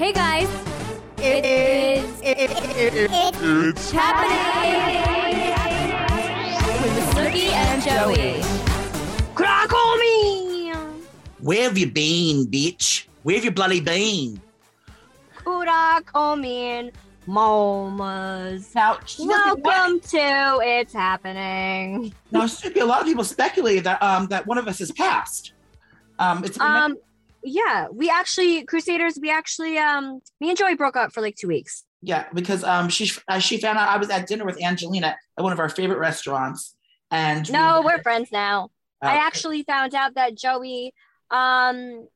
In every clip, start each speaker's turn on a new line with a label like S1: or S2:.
S1: Hey guys,
S2: It is. It, it, it,
S3: It's
S1: happening with Snooki and Joey.
S2: Crackle me.
S4: Where have you been, bitch? Where have you bloody been?
S2: Crackle me. Momas.
S4: Now, she doesn't-
S2: Welcome to It's Happening.
S4: now, Snooki, a lot of people speculate that um that one of us has passed. Um, it's
S2: Um, yeah, we actually Crusaders. We actually um, me and Joey broke up for like two weeks.
S4: yeah, because um she uh, she found out I was at dinner with Angelina at one of our favorite restaurants, and
S2: No, we're friends now. I
S4: Uh,
S2: actually found out that Joey um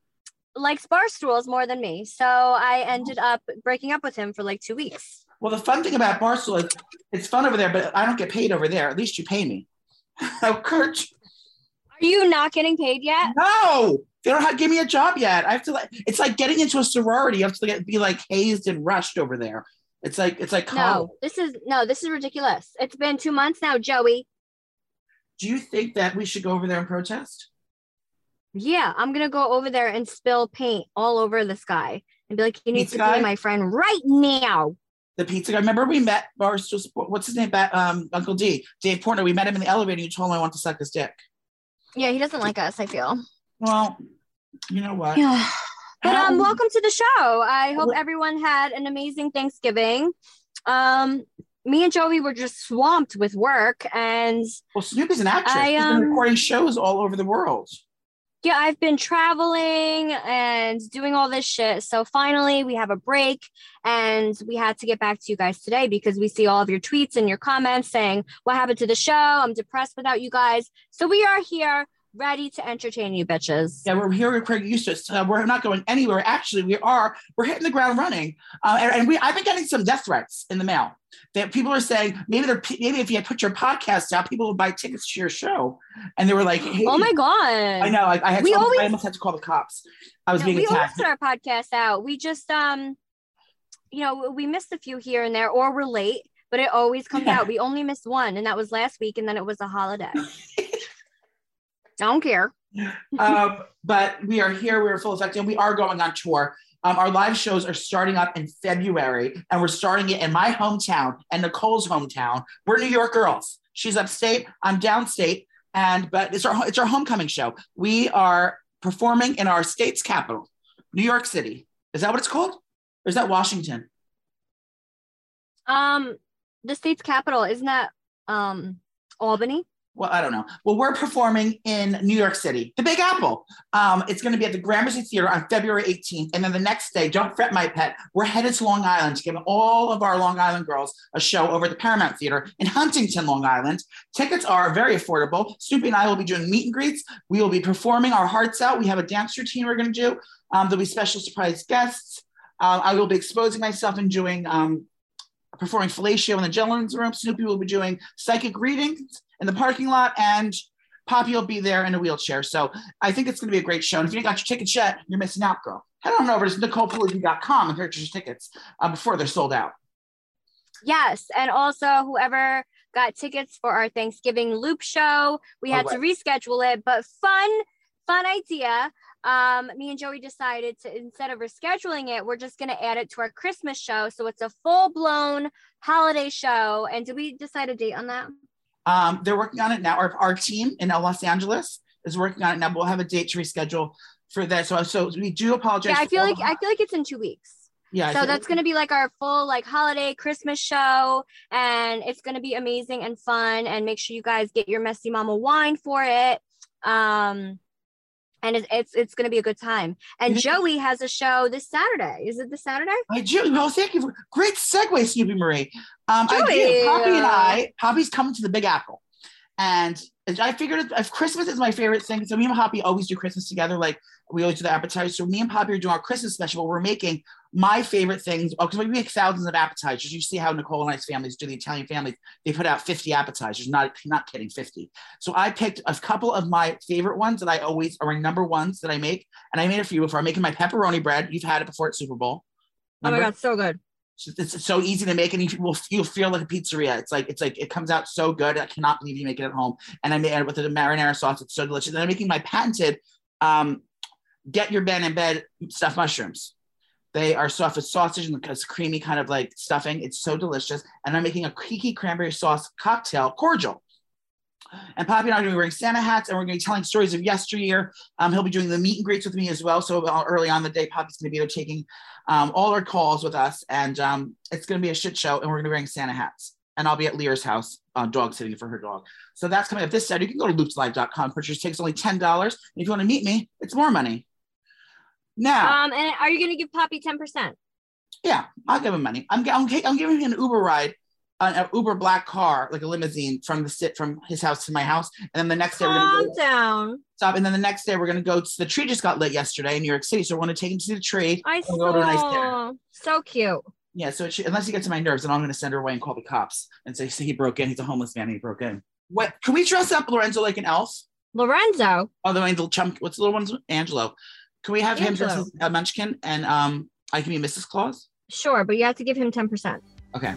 S2: likes bar stools more than me, so I ended up breaking up with him for like two weeks.
S4: Well, the fun thing about Barstool is it's fun over there, but I don't get paid over there. At least you pay me. oh, Kurt,
S2: Are you not getting paid yet?
S4: no, they don't have, give me a job yet. I have to like. It's like getting into a sorority. You have to get, be like hazed and rushed over there. It's like it's like.
S2: No, this is no, this is ridiculous. It's been two months now, Joey.
S4: Do you think that we should go over there and protest?
S2: Yeah, I'm gonna go over there and spill paint all over this guy and be like, "You need
S4: Pizza
S2: to
S4: guy?
S2: be my friend right now."
S4: The pizza guy. Remember we met Barstool. What's his name? Um, Uncle D, Dave Portnoy. We met him in the elevator. You told him I want to suck his dick.
S2: Yeah, he doesn't like us. I feel.
S4: Well, you know what?
S2: Yeah. But
S4: How-
S2: um, welcome to the show. I hope everyone had an amazing Thanksgiving. Um, me and Joey were just swamped with work, and
S4: Well, Snoop is an actress.
S2: I,
S4: She's been
S2: um,
S4: recording shows all over the world.
S2: Yeah, I've been traveling and doing all this shit. So finally, we have a break, and we had to get back to you guys today because we see all of your tweets and your comments saying, "What happened to the show? I'm depressed without you guys." So we are here, ready to entertain you, bitches.
S4: Yeah, we're here with Craig Eustace. Uh, we're not going anywhere. Actually, we are. We're hitting the ground running. Uh, and, and we, I've been getting some death threats in the mail. That people are saying maybe they're maybe if you had put your podcast out, people would buy tickets to your show. And they were like, hey,
S2: Oh my god!
S4: I know. I, I had.
S2: We always-
S4: I almost had to call the cops. I was
S2: No,
S4: being
S2: we always
S4: attacked.
S2: put our podcast out. We just um, you know, we missed a few here and there, or we're late, but it always comes
S4: Yeah.
S2: out. We only missed one, and that was last week, and then it was a holiday. Don't care.
S4: um, but we are here. We're full effect, and we are going on tour. Um, our live shows are starting up in February, and we're starting it in my hometown and Nicole's hometown. We're New York girls. She's upstate. I'm downstate, and but it's our it's our homecoming show. We are performing in our state's capital, New York City. Is that what it's called? Or is that Washington?
S2: Um, the state's capital isn't that um Albany?
S4: Well, I don't know. Well, we're performing in New York City, the Big Apple. Um, it's going to be at the Gramercy Theater on February 18th. And then the next day, don't fret my pet, we're headed to Long Island to give all of our Long Island girls a show over at the Paramount Theater in Huntington, Long Island. Tickets are very affordable. Snooki and I will be doing meet and greets. We will be performing our hearts out. We have a dance routine we're going to do. Um, there'll be special surprise guests. Um, I will be exposing myself and doing um, performing fellatio in the gentleman's room. Snooki will be doing psychic readings in the parking lot, and Poppy will be there in a wheelchair. So I think it's going to be a great show. And if you ain't got your tickets yet, you're missing out, girl. Head on over to NicolePolizzi.com and purchase your tickets uh, before they're sold out.
S2: Yes, and also whoever got tickets for our Thanksgiving loop show, we
S4: Oh,
S2: had to reschedule it, but fun, fun idea. Um, me and Joey decided to instead of rescheduling it, we're just gonna add it to our Christmas show, so it's a full blown holiday show. And did we decide a date on that?
S4: Um, they're working on it now. Our, our team in Los Angeles is working on it now. But we'll have a date to reschedule for that. So, so we do apologize.
S2: Yeah, I feel like I feel like it's in two weeks.
S4: yeah.
S2: So that's gonna be like our full like holiday Christmas show, and it's gonna be amazing and fun. And make sure you guys get your messy mama wine for it. Um, and it's it's, it's gonna be a good time. And. Joey has a show this Saturday. Is it this Saturday?
S4: I do. Well, thank you for great segue, Snooki Marie. Um, I do. Poppy and I, Poppy's coming to the Big Apple, and I figured if Christmas is my favorite thing, so me and Poppy always do Christmas together. Like we always do the appetizers. So me and Poppy are doing our Christmas special. We're making my favorite things because we make thousands of appetizers. You see how Nicole and I's families do the Italian families. They put out 50 appetizers. Not not kidding, 50. So I picked a couple of my favorite ones that I always are my number ones that I make, and I made a few before. I'm making my pepperoni bread. You've had it before at Super Bowl. Remember?
S2: so good.
S4: It's so easy to make, and you will you'll feel like a pizzeria. It's like it's like it comes out so good. I cannot believe you make it at home. And I made it with the marinara sauce. It's so delicious. And I'm making my patented um, get your Ben in bed stuffed mushrooms. They are stuffed with sausage and it's creamy kind of like stuffing. It's so delicious. And I'm making a Kiki cranberry sauce cocktail cordial. And Poppy and I are going to be wearing Santa hats and we're going to be telling stories of yesteryear. Um, he'll be doing the meet and greets with me as well. So uh, early on the day, Poppy's going to be there taking um, all our calls with us. And um, it's going to be a shit show. And we're going to be wearing Santa hats. And I'll be at Lear's house, uh, dog sitting for her dog. So that's coming up this Saturday. You can go to loopslive.com. Purchase takes only $10. And if you want to meet me, it's more money. Now,
S2: Um, and are you gonna give Poppy 10%?
S4: yeah, I'll give him money. I'm, I'm, I'm giving him an Uber ride, an, an Uber black car, like a limousine from the sit from his house to my house. And then the next day, we're going to
S2: Calm down.
S4: stop. And then the next day, we're going to go to the tree just got lit yesterday in New York City. So I want to take him to the tree.
S2: I
S4: We'll go to a nice dinner.
S2: saw. So cute.
S4: Yeah. So should, unless he gets to my nerves, then I'm going to send her away and call the cops and say, "See, he broke in. He's a homeless man. And he broke in. What? Can we dress up Lorenzo like an elf?
S2: Lorenzo.
S4: Oh, the little chump. What's the little one's Angelo? Can we have him as a munchkin and um, I can be Mrs. Claus?
S2: Sure, but you have to give him 10%.
S4: Okay.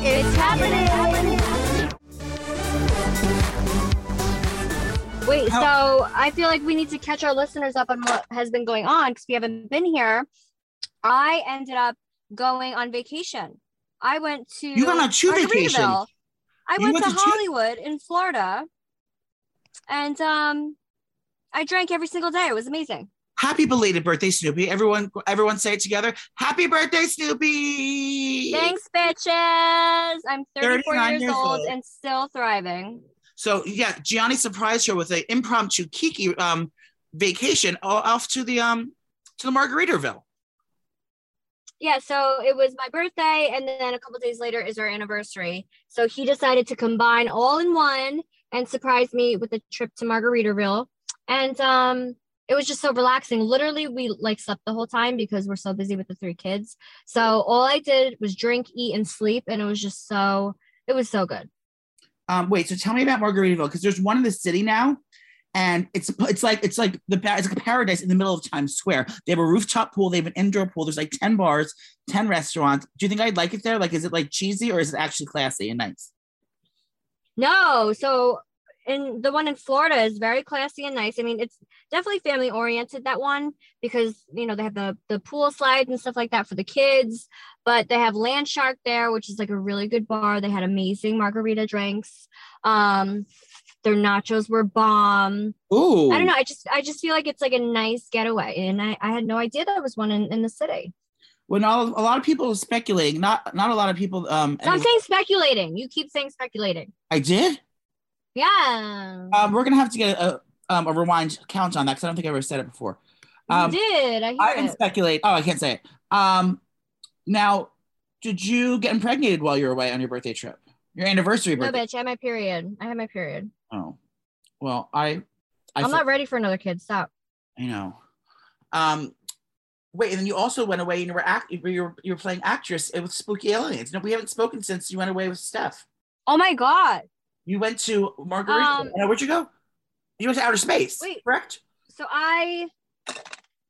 S1: It's happening.
S2: Wait, so I feel like we need to catch our listeners up on what has been going on because we haven't been here. I ended up going on vacation. I went to
S4: You went on two vacations.
S2: I went,
S4: went
S2: to,
S4: to two-
S2: Hollywood in Florida, and um, I drank every single day. It was amazing.
S4: Happy belated birthday, Snooki. Everyone, everyone say it together. Happy birthday, Snooki.
S2: Thanks, bitches. I'm 34 years,
S4: years
S2: old
S4: old.
S2: and still thriving.
S4: So yeah, Jionni surprised her with an impromptu Kiki um vacation off to the um to the Margaritaville.
S2: Yeah, so it was my birthday, and then a couple days later is our anniversary. So he decided to combine all in one and surprise me with a trip to Margaritaville. And um, it was just so relaxing. Literally, we like slept the whole time because we're so busy with the three kids. So all I did was drink, eat, and sleep, and it was just so it was so good.
S4: Um, wait, so tell me about Margaritaville because there's one in the city now, and it's it's like it's like the it's like a paradise in the middle of Times Square. They have a rooftop pool, they have an indoor pool. There's like ten bars, ten restaurants. Do you think I'd like it there? Like, is it like cheesy or is it actually classy and nice?
S2: No, so in the one in Florida is very classy and nice. I mean, it's definitely family oriented that one because you know they have the the pool slides and stuff like that for the kids. But they have Land Shark there, which is like a really good bar. They had amazing margarita drinks. Um, their nachos were bomb.
S4: Ooh,
S2: I don't know. I just I just feel like it's like a nice getaway, and I, I had no idea there was one in, in the city.
S4: when not, a lot of people are speculating. Not not a lot of people. Um,
S2: I'm saying speculating. You keep saying speculating.
S4: I did.
S2: Yeah,
S4: Um, we're gonna have to get a um, a rewind count on that because I don't think I ever said it before. Um,
S2: you did. I hear
S4: I didn't
S2: it.
S4: speculate. Oh, I can't say it. Um, now, did you get impregnated while you were away on your birthday trip? Your anniversary birthday?
S2: No, bitch. I had my period. I had my period.
S4: Oh, well, I, I,
S2: I'm
S4: fe-
S2: not ready for another kid. Stop.
S4: I know. Um, wait, and then you also went away and you were act. You were you were playing actress with Spooky Aliens. No, we haven't spoken since you went away with Steph.
S2: Oh my god.
S4: You went to Margarita.
S2: Um,
S4: where'd you go? You went to outer space.
S2: Wait.
S4: correct?
S2: So I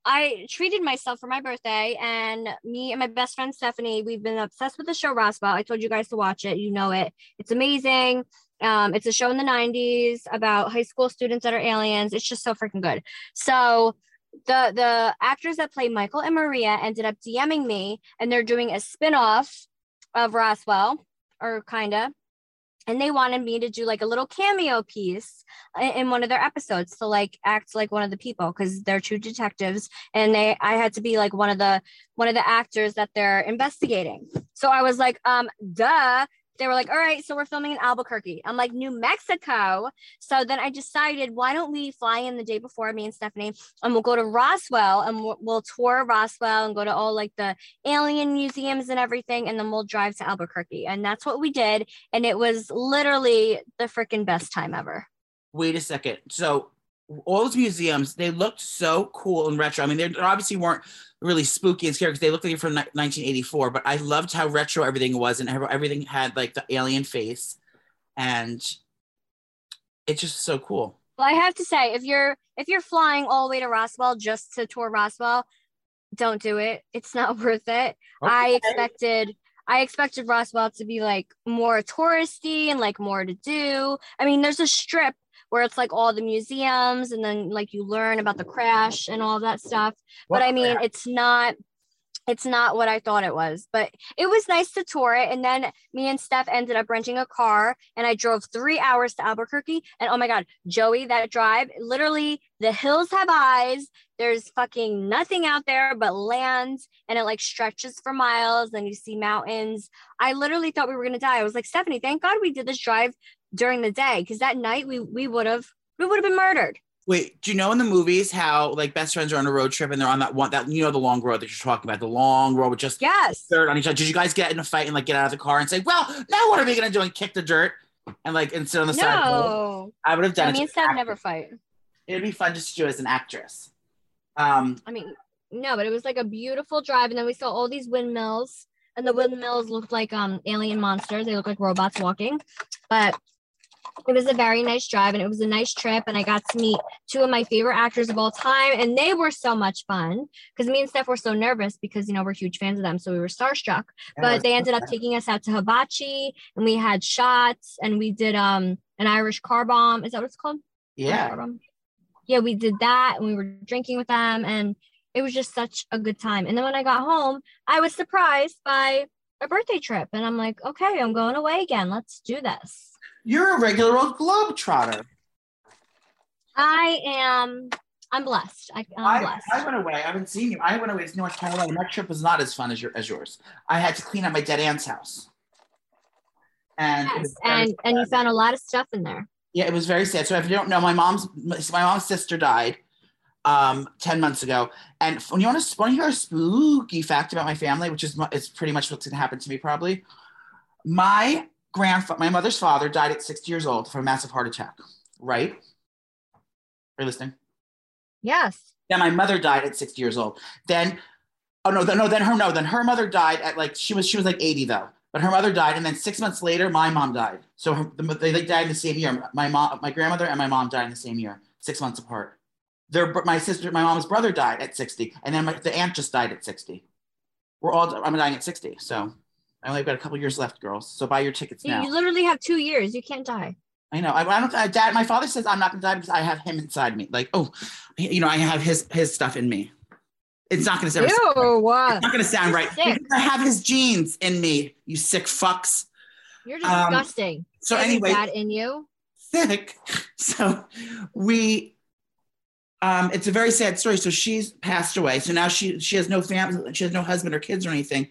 S2: I treated myself for my birthday and me and my best friend Stephanie, we've been obsessed with the show Roswell. I told you guys to watch it. You know it. It's amazing. Um, it's a show in the 90s about high school students that are aliens. It's just so freaking good. So the the actors that play Michael and Maria ended up DMing me and they're doing a spin-off of Roswell or kinda. And they wanted me to do like a little cameo piece in one of their episodes to like act like one of the people because they're two detectives and they I had to be like one of the one of the actors that they're investigating. So I was like, um, duh. They were like, all right, so we're filming in Albuquerque. I'm like, New Mexico. So then I decided, why don't we fly in the day before me and Stephanie, and we'll go to Roswell and we'll, we'll tour Roswell and go to all like the alien museums and everything, and then we'll drive to Albuquerque. And that's what we did, and it was literally the freaking best time ever.
S4: Wait a second. So all those museums, they looked so cool and retro. I mean, they obviously weren't really spooky and scary because they looked like they're from 1984. But I loved how retro everything was, and everything had like the alien face, and it's just so cool.
S2: Well, I have to say, if you're if you're flying all the way to Roswell just to tour Roswell, don't do it. It's not worth it. I expected I expected Roswell to be like more touristy and like more to do. I mean, there's a strip where it's like all the museums and then like you learn about the crash and all that stuff.
S4: What
S2: but I mean,
S4: crap?
S2: it's not it's not what I thought it was, but it was nice to tour it. And then me and Steph ended up renting a car and I drove three hours to Albuquerque. And oh my God, Joey, that drive, literally, the hills have eyes. There's fucking nothing out there but land and it like stretches for miles and you see mountains. I literally thought we were going to die. I was like, Stephanie, thank God we did this drive during the day because that night we, we would have, we would have been murdered.
S4: Wait, do you know in the movies how like best friends are on a road trip and they're on that one that you know the long road that you're talking about, the long road with just
S2: Yes.
S4: dirt on each other? Did you guys get in a fight and like get out of the car and say, "Well, now what are we gonna do?" and kick the dirt and like and sit on the side? The road?
S2: No.
S4: I would have done
S2: I
S4: it.
S2: mean,
S4: as an
S2: Steph never fight.
S4: It'd be fun just to do it as an actress. Um,
S2: I mean, no, but it was like a beautiful drive, and then we saw all these windmills, and the windmills looked like um alien monsters. They look like robots walking, but it was a very nice drive, and it was a nice trip, and I got to meet two of my favorite actors of all time, and they were so much fun because me and Steph were so nervous because you know we're huge fans of them, so we were starstruck. But they ended up taking us out to Hibachi, and we had shots, and we did um an Irish car bomb. Is that what it's called?
S4: yeah.
S2: Yeah, we did that and we were drinking with them and it was just such a good time. And then when I got home, I was surprised by a birthday trip and I'm like, okay, I'm going away again. Let's do this.
S4: You're a regular old globetrotter.
S2: I am I'm blessed. I, I'm
S4: I,
S2: blessed.
S4: I went away. I haven't seen you. I went away to North Carolina. My trip was not as fun as your as yours. I had to clean up my dead aunt's house. And
S2: yes, and and you found a lot of stuff in there.
S4: Yeah, it was very sad. So if you don't know, my mom's my mom's sister died um 10 months ago. And when you want to want to hear a spooky fact about my family, which is is pretty much what's gonna happen to me probably. My grandfather, my mother's father died at 60 years old from a massive heart attack, right? Are you listening?
S2: Yes.
S4: Then my mother died at 60 years old. Then, oh no, then, no, then her no, then her mother died at like she was she was like 80 though. But her mother died, and then six months later, my mom died. So her, they, they died in the same year. My mom, my grandmother, and my mom died in the same year, six months apart. Their my sister, my mom's brother died at 60, and then my, the aunt just died at 60. We're all I'm dying at 60, so I only got a couple years left, girls. So buy your tickets
S2: You,
S4: now.
S2: you literally have two years. You can't die.
S4: I know. I, I don't. I, Dad, my father says I'm not gonna die because I have him inside me. Like, oh, you know, I have his his stuff in me. It's not gonna sound.
S2: Ew, what?
S4: It's not gonna sound right. I have his genes in me. You sick fucks.
S2: You're
S4: Um,
S2: disgusting.
S4: So
S2: Having
S4: anyway,
S2: that in you.
S4: sick. So we. Um, it's a very sad story. So she's passed away. So now she she has no family. She has no husband or kids or anything.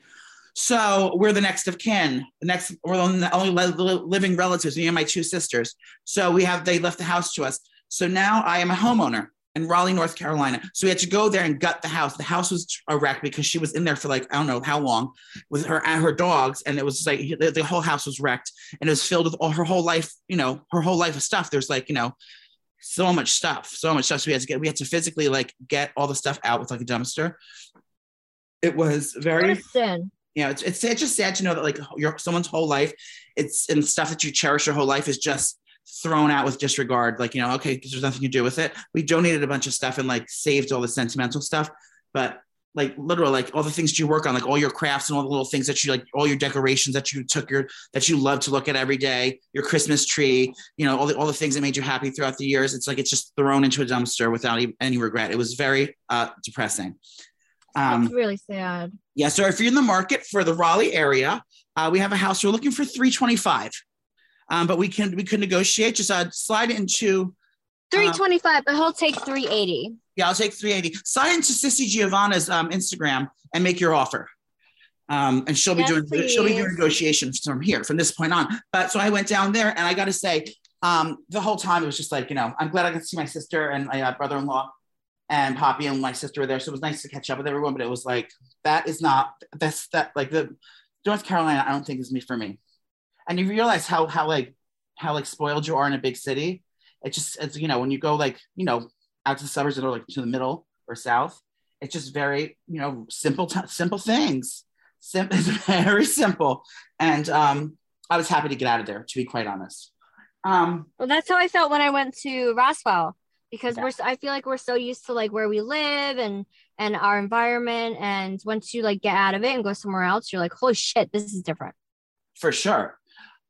S4: So we're the next of kin. The next, we're the only li- li- living relatives. Me and my two sisters. So we have they left the house to us. So now I am a homeowner in Raleigh, North Carolina. So we had to go there and gut the house. The house was a wreck because she was in there for like I don't know how long with her and her dogs, and it was like the, whole house was wrecked, and it was filled with all her whole life. You know, her whole life of stuff. There's like you know so much stuff, so much stuff. So we had to get we had to physically like get all the stuff out with like a dumpster. It was very
S2: sin.
S4: You know, it's, it's it's just sad to know that like your someone's whole life, it's and stuff that you cherish your whole life is just thrown out with disregard. Like you know, okay, there's nothing to do with it. We donated a bunch of stuff and like saved all the sentimental stuff, but like literal like all the things you work on, like all your crafts and all the little things that you like, all your decorations that you took your that you love to look at every day, your Christmas tree, you know, all the all the things that made you happy throughout the years. It's like it's just thrown into a dumpster without e- any regret. It was very uh, depressing. Um,
S2: That's really sad.
S4: Yeah, so if you're in the market for the Raleigh area, uh, we have a house. We're looking for 325. Um, but we can we can negotiate. Just uh, slide into
S2: 325, but he'll take 380.
S4: yeah, I'll take 380. Slide into Sissy Giovanna's um, Instagram and make your offer. Um, and she'll be
S2: Yes,
S4: doing she'll be doing negotiations from here from this point on. But so I went down there and I got to say, um, the whole time it was just like you know I'm glad I got to see my sister and my uh, brother-in-law and Poppy and my sister were there, so it was nice to catch up with everyone. But it was like that is not that's that like the North Carolina. I don't think is me for me. And you realize how how like how like spoiled you are in a big city. It just it's you know when you go like you know out to the suburbs or like to the middle or south, it's just very you know simple t- simple things. Sim- it's very simple, and um, I was happy to get out of there. To be quite honest, um,
S2: Well, that's how I felt when I went to Roswell because
S4: Yeah.
S2: we're I feel like we're so used to like where we live and and our environment and once you like get out of it and go somewhere else you're like holy shit this is different.
S4: for sure.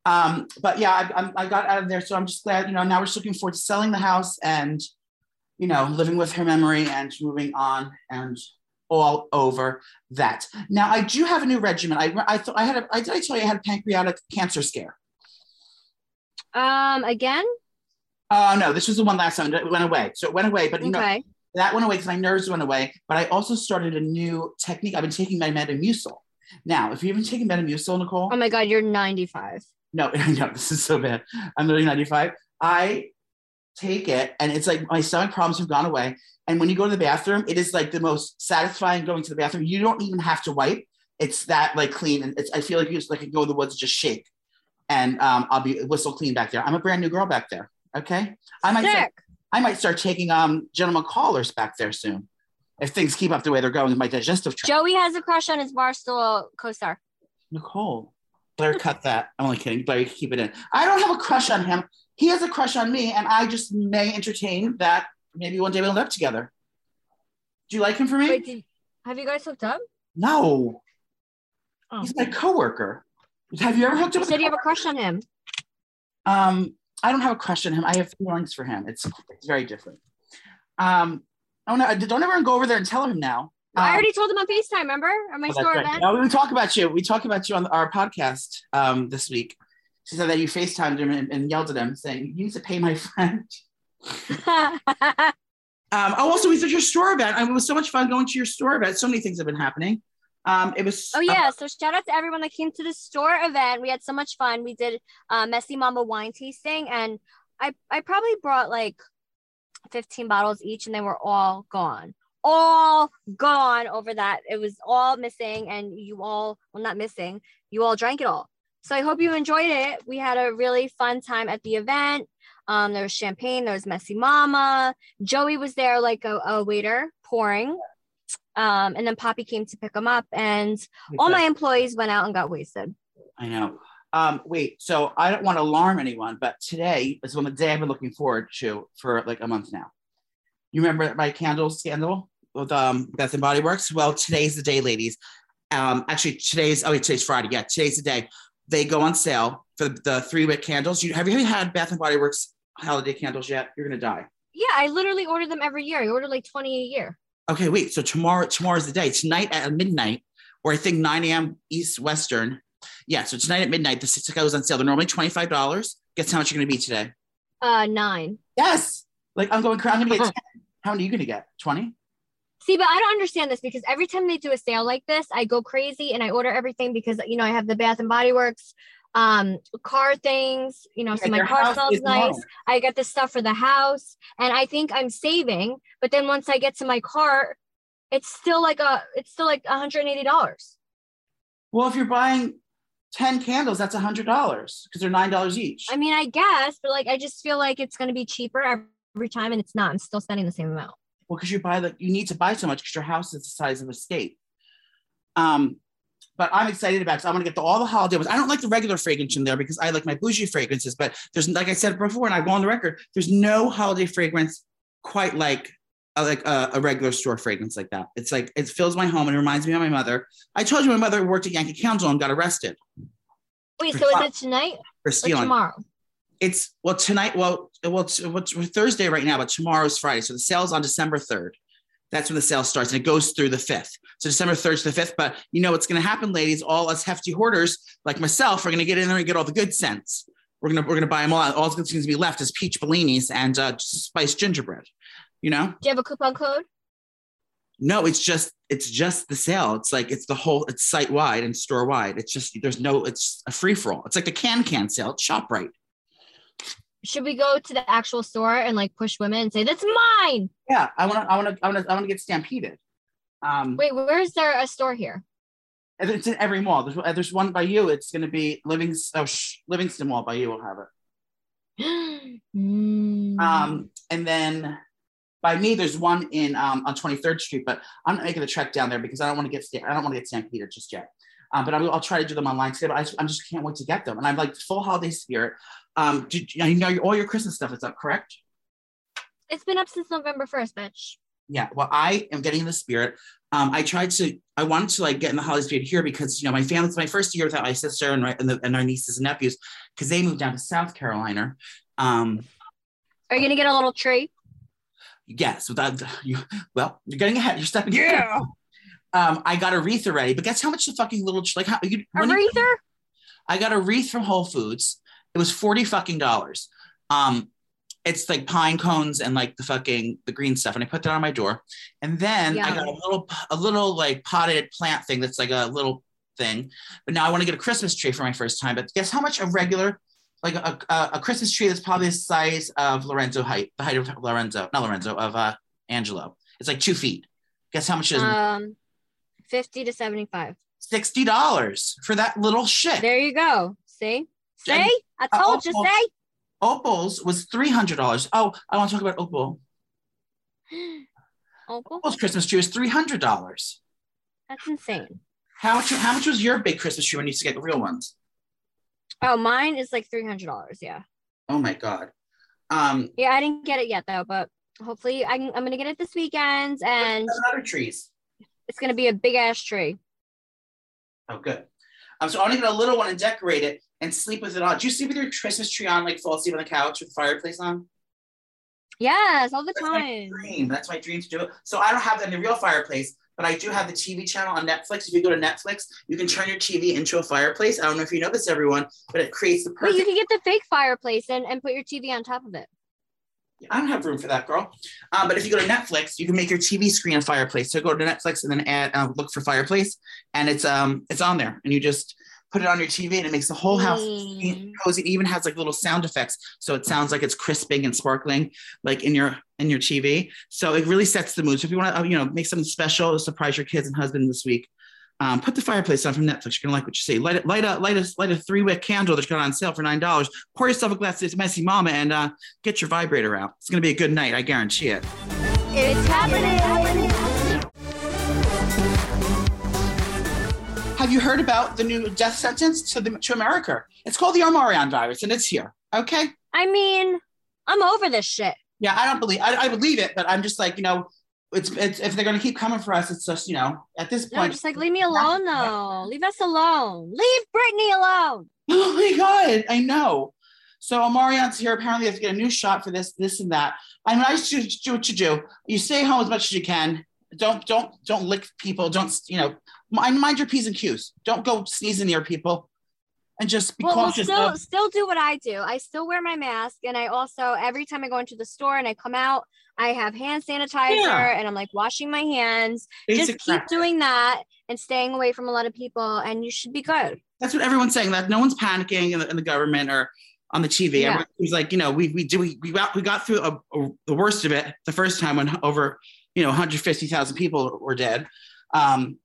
S4: Um, but yeah, I, I'm- I got out of there, so I'm just glad. You know, now we're just looking forward to selling the house and, you know, living with her memory and moving on. And all over that. Now I do have a new regimen. I I thought I had a I did I tell you I had a pancreatic cancer scare.
S2: Um, again?
S4: Uh no, this was the one last time. It went away. So it went away, but you know
S2: Okay.
S4: that went away because my nerves went away. But I also started a new technique. I've been taking my Metamucil. Now, if you haven't taken Metamucil, Nicole,
S2: Oh my God, you're 95.
S4: no, no, this is so bad. I'm literally 95. I take it and it's like my stomach problems have gone away. And when you go to the bathroom, it is like the most satisfying going to the bathroom. You don't even have to wipe. It's that like clean. And it's, I feel like you just like go in the woods just shake. And um, I'll be whistle clean back there. I'm a brand new girl back there. Okay. I might start, I might start taking um gentlemen callers back there soon. If things keep up the way they're going with my digestive tract.
S2: Joey has a crush on his Barstool co-star.
S4: Nicole. Blair, cut that. I'm only kidding. Blair, you can keep it in. I don't have a crush on him. He has a crush on me, and I just may entertain that. Maybe one day we'll end up together. Do you like him for me?
S2: Wait, did, have you guys hooked up?
S4: no.
S2: Oh.
S4: He's my coworker. Have you ever hooked up
S2: You
S4: with
S2: said you have a crush on him.
S4: Um, I don't have a crush on him. I have feelings for him. It's it's very different. Um, oh no, don't everyone go over there and tell him now.
S2: I
S4: Um,
S2: already told him on FaceTime, remember? On my
S4: Oh,
S2: store
S4: right.
S2: event.
S4: No, we talk about you. We talk about you on our podcast um, this week. She said that you FaceTimed him and, and yelled at him, saying, "You need to pay my friend." Um, oh, also, we did your store event. I mean, it was so much fun going to your store event. So many things have been happening. Um, it was.
S2: oh yeah, so shout out to everyone that came to the store event. We had so much fun. We did uh, Messy Mama wine tasting, and I I probably brought like 15 bottles each, and they were all gone. All gone over that. It was all missing, and you all, well, not missing, you all drank it all. So I hope you enjoyed it. We had a really fun time at the event. Um, there was champagne, there was Messy Mama. Joey was there like a, a waiter pouring. Um, and then Poppy came to pick him up, and all my employees went out and got wasted.
S4: I know. Um, wait, so I don't want to alarm anyone, but today is one the day I've been looking forward to for like a month now. You remember my candle scandal with um, Bath and Body Works? Well, today's the day, ladies. Um, actually, today's oh, wait, today's Friday. Yeah, today's the day. They go on sale for the three wick candles. You have you had Bath and Body Works holiday candles yet? You're gonna die.
S2: Yeah, I literally order them every year. I order like 20 a year.
S4: Okay, wait. So tomorrow, tomorrow's the day. Tonight at midnight, or I think 9 a.m. East Western. Yeah, so tonight at midnight, the six goes on sale. They're normally $25. Guess how much you're gonna be today?
S2: Uh, nine.
S4: Yes. Like I'm going I'm gonna get 10. How many are you gonna get? 20?
S2: See, but I don't understand this because every time they do a sale like this, I go crazy and I order everything because you know I have the Bath and Body Works, um, car things. You know, so my car smells nice. I get the stuff for the house, and I think I'm saving. But then once I get to my car, it's still like a it's still like 180 dollars.
S4: Well, if you're buying 10 candles, that's $100 because they're $9 each.
S2: I mean, I guess, but like I just feel like it's gonna be cheaper every, every time, and it's not. I'm still spending the same amount.
S4: Well, because you buy the you need to buy so much because your house is the size of a state. Um, but I'm excited about because I want to get the, all the holiday ones. I don't like the regular fragrance in there because I like my bougie fragrances. But there's like I said before, and I go on the record, there's no holiday fragrance quite like uh, like a, a regular store fragrance like that. It's like it fills my home and it reminds me of my mother. I told you my mother worked at Yankee Candle and got arrested
S2: Wait,
S4: For
S2: so is it tonight
S4: for
S2: or
S4: stealing.
S2: tomorrow?
S4: It's well tonight. Well, well, it's, what's Thursday right now, but tomorrow's Friday. So the sale's on December third. That's when the sale starts, and it goes through the fifth. So December third to the fifth. But you know what's going to happen, ladies? All us hefty hoarders like myself are going to get in there and get all the good scents. We're gonna we're gonna buy them all. All that's going to be left is peach bellinis and uh, spiced gingerbread. You know?
S2: Do you have a coupon code?
S4: No, it's just it's just the sale. It's like it's the whole. It's site wide and store wide. It's just there's no. It's a free for all. It's like the can can sale. It's Shoprite.
S2: Should we go to the actual store and like push women and say that's mine?
S4: Yeah, I want to. I want to. I want to. I want to get stampeded. Um,
S2: Wait, where's there a store here?
S4: It's in every mall. There's, there's one by you. It's going to be Livingston, oh, sh- Livingston Mall by you will have it.
S2: Mm.
S4: Um, and then by me, there's one in um, on 23rd Street, but I'm not making the trek down there because I don't want to get I don't want to get stampeded just yet. Um, but I'll, I'll try to do them online today. But I, just- I'm just can't wait to get them. And I'm like full holiday spirit. Um, did, you know, all your Christmas stuff is up, correct?
S2: it's been up since November 1st, bitch.
S4: Yeah, well, I am getting in the spirit. Um, I tried to, I wanted to like get in the holiday spirit here because you know my family. It's my first year without my sister and my, and, the, and our nieces and nephews because they moved down to South Carolina. Um,
S2: Are you gonna get a little tree?
S4: yes, without you. Well, you're getting ahead. You're stepping.
S3: Yeah.
S4: um, I got a wreath already, but guess how much the fucking little like how you
S2: A
S4: you- I got a wreath from Whole Foods. It was 40 fucking dollars. Um, it's like pine cones and like the fucking the green stuff. And I put that on my door. And then I got a little a little like potted plant thing that's like a little thing. But now I want to get a Christmas tree for my first time. But guess how much a regular like a, a, a Christmas tree that's probably the size of Lorenzo height, the height of Lorenzo, not Lorenzo, of uh Angelo. It's like two feet. Guess how much it is?
S2: Um, 50 to 75.
S4: Sixty dollars for that little shit.
S2: There you go. See? See? I
S4: Uh,
S2: told you,
S4: Opal-
S2: see?
S4: Opal's was three hundred dollars. Oh, I want to talk about Opal.
S2: Opal?
S4: Opal's Christmas tree was three hundred dollars.
S2: That's insane.
S4: How much? How much was your big Christmas tree when you used to get the real ones?
S2: Oh, mine is like $300. Yeah.
S4: Oh my god. Um,
S2: Yeah, I didn't get it yet though, but hopefully I I'm going to get it this weekend and
S4: other trees.
S2: it's going to be a big ass tree.
S4: Oh, good. Um, so I want to get a little one and decorate it and sleep with it on. Do you sleep with your Christmas tree on, like fall asleep on the couch with the fireplace on?
S2: Yes, all the
S4: That's my
S2: time.
S4: dream. That's my dream to do it. So I don't have that in the real fireplace, but I do have the TV channel on Netflix. If you go to Netflix, you can turn your TV into a fireplace. I don't know if you know this, everyone, but it creates the perfect.
S2: you can get the fake fireplace and, and put your TV on top of it.
S4: I don't have room for that, girl. Um, but if you go to Netflix, you can make your TV screen a fireplace. So go to Netflix and then add uh, look for fireplace, and it's um it's on there, and you just put it on your TV, and it makes the whole house
S2: Mm.
S4: cozy. It even has like little sound effects, so it sounds like it's crisping and sparkling, like in your in your TV. So it really sets the mood. So if you want to, you know, make something special to surprise your kids and husband this week, um, put the fireplace on from Netflix. You're gonna like what you see. Light it, light a light a light a three wick candle that's got on sale for nine dollars. Pour yourself a glass of messy mama and uh, get your vibrator out. It's gonna be a good night. I guarantee it.
S1: It's happening.
S4: Have you heard about the new death sentence to the to America? It's called the Omarion virus, and it's here. Okay.
S2: I mean, I'm over this shit.
S4: Yeah, I don't believe. I, I believe it, but I'm just like you know, it's it's if they're gonna keep coming for us, it's just you know, at this
S2: No,
S4: point.
S2: just like leave me alone though. Leave us alone. Leave Brittany alone.
S4: Oh my god, I know. So Omarion's here. Apparently, they have to get a new shot for this, this, and that. I mean, I just do, do what you do. You stay home as much as you can. Don't don't don't lick people. Don't you know? Mind, mind your p's and q's. Don't go sneezing near people, and just be
S2: Well, we'll
S4: cautious.
S2: still
S4: of-
S2: still do what I do. I still wear my mask, and I also every time I go into the store and I come out, I have hand sanitizer,
S4: Yeah.
S2: and I'm like washing my hands.
S4: basic
S2: Just keep
S4: crap.
S2: doing that and staying away from a lot of people, and you should be good.
S4: That's what everyone's saying. That no one's panicking in the, in the government or on the TV.
S2: Yeah.
S4: Everyone's like, you know, we we do we we got we got through a, a- the worst of it the first time when over you know 150,000 people were dead. Um,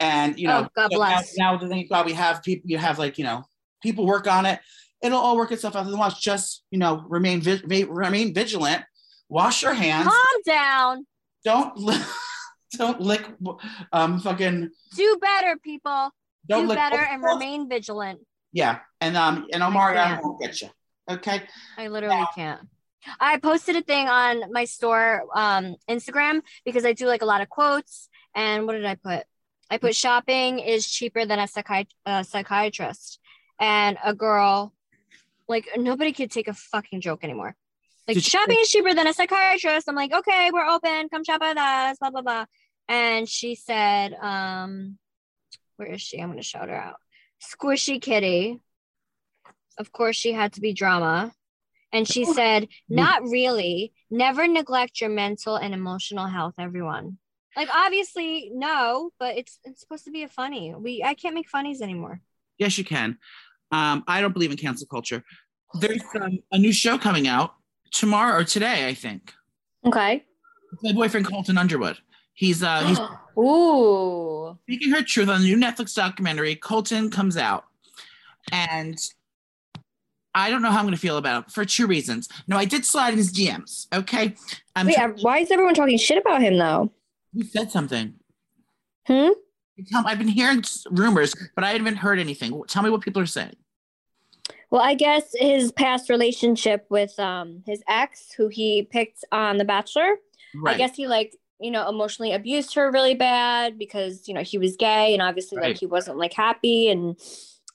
S4: and you know,
S2: Oh, God
S4: so
S2: bless.
S4: Now, now God we have people. You have like you know people work on it. It'll all work itself out. Otherwise, just you know remain vi- remain vigilant. Wash your hands.
S2: Calm down.
S4: Don't li- don't lick um fucking
S2: Do better, people.
S4: don't
S2: do
S4: lick
S2: better and remain vigilant.
S4: Yeah, and um and Omar I
S2: can't.
S4: won't get you. Okay.
S2: I literally can't. I posted a thing on my store um, Instagram because I do like a lot of quotes. And what did I put? I put shopping is cheaper than a psychi- uh, psychiatrist. And a girl, like nobody could take a fucking joke anymore. Like
S4: Did
S2: shopping is cheaper than a psychiatrist. I'm like, okay, we're open. Come shop with us. Blah blah blah. And she said, um, where is she? I'm gonna shout her out. Squishy Kitty. Of course, she had to be drama. And she said, Not really. Never neglect your mental and emotional health, everyone. Like obviously, no, but it's it's supposed to be a funny. We I can't make funnies anymore.
S4: Yes, you can. Um, I don't believe in cancel culture. There's um, a new show coming out tomorrow or today, I think.
S2: Okay.
S4: My boyfriend Colton Underwood. He's uh he's
S2: Ooh.
S4: speaking her truth on the new Netflix documentary. Colton comes out, and I don't know how I'm going to feel about it for two reasons. No, I did slide in his DMs. Okay, I'm
S2: Wait, uh, why is everyone talking shit about him though?
S4: He said something.
S2: Hmm?
S4: Tell- I've been hearing rumors, but I haven't heard anything. Tell me what people are saying.
S2: Well, I guess his past relationship with um his ex, who he picked on The Bachelor,
S4: Right.
S2: I guess he like you know emotionally abused her really bad because you know he was gay and obviously
S4: Right.
S2: like he wasn't like happy and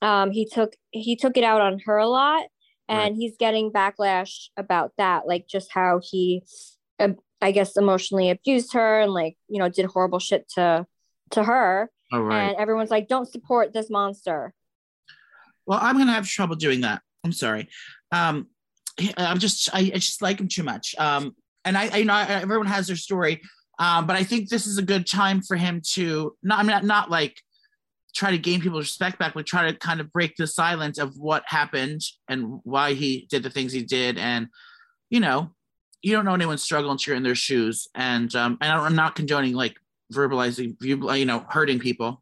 S2: um he took he took it out on her a lot and he's getting backlash about that like just how he uh, I guess emotionally abused her and like you know did horrible shit to to her,
S4: All right.
S2: and everyone's like, "Don't support this monster."
S4: Well, I'm gonna have trouble doing that. I'm sorry. Um, I'm just I, I just like him too much. Um, and I, I you know I, everyone has their story. Um, but I think this is a good time for him to not I mean not, not like try to gain people's respect back, but try to kind of break the silence of what happened and why he did the things he did. And you know, you don't know anyone's struggle until you're in their shoes. And um, and I'm not condoning like verbalizing, you you know, hurting people.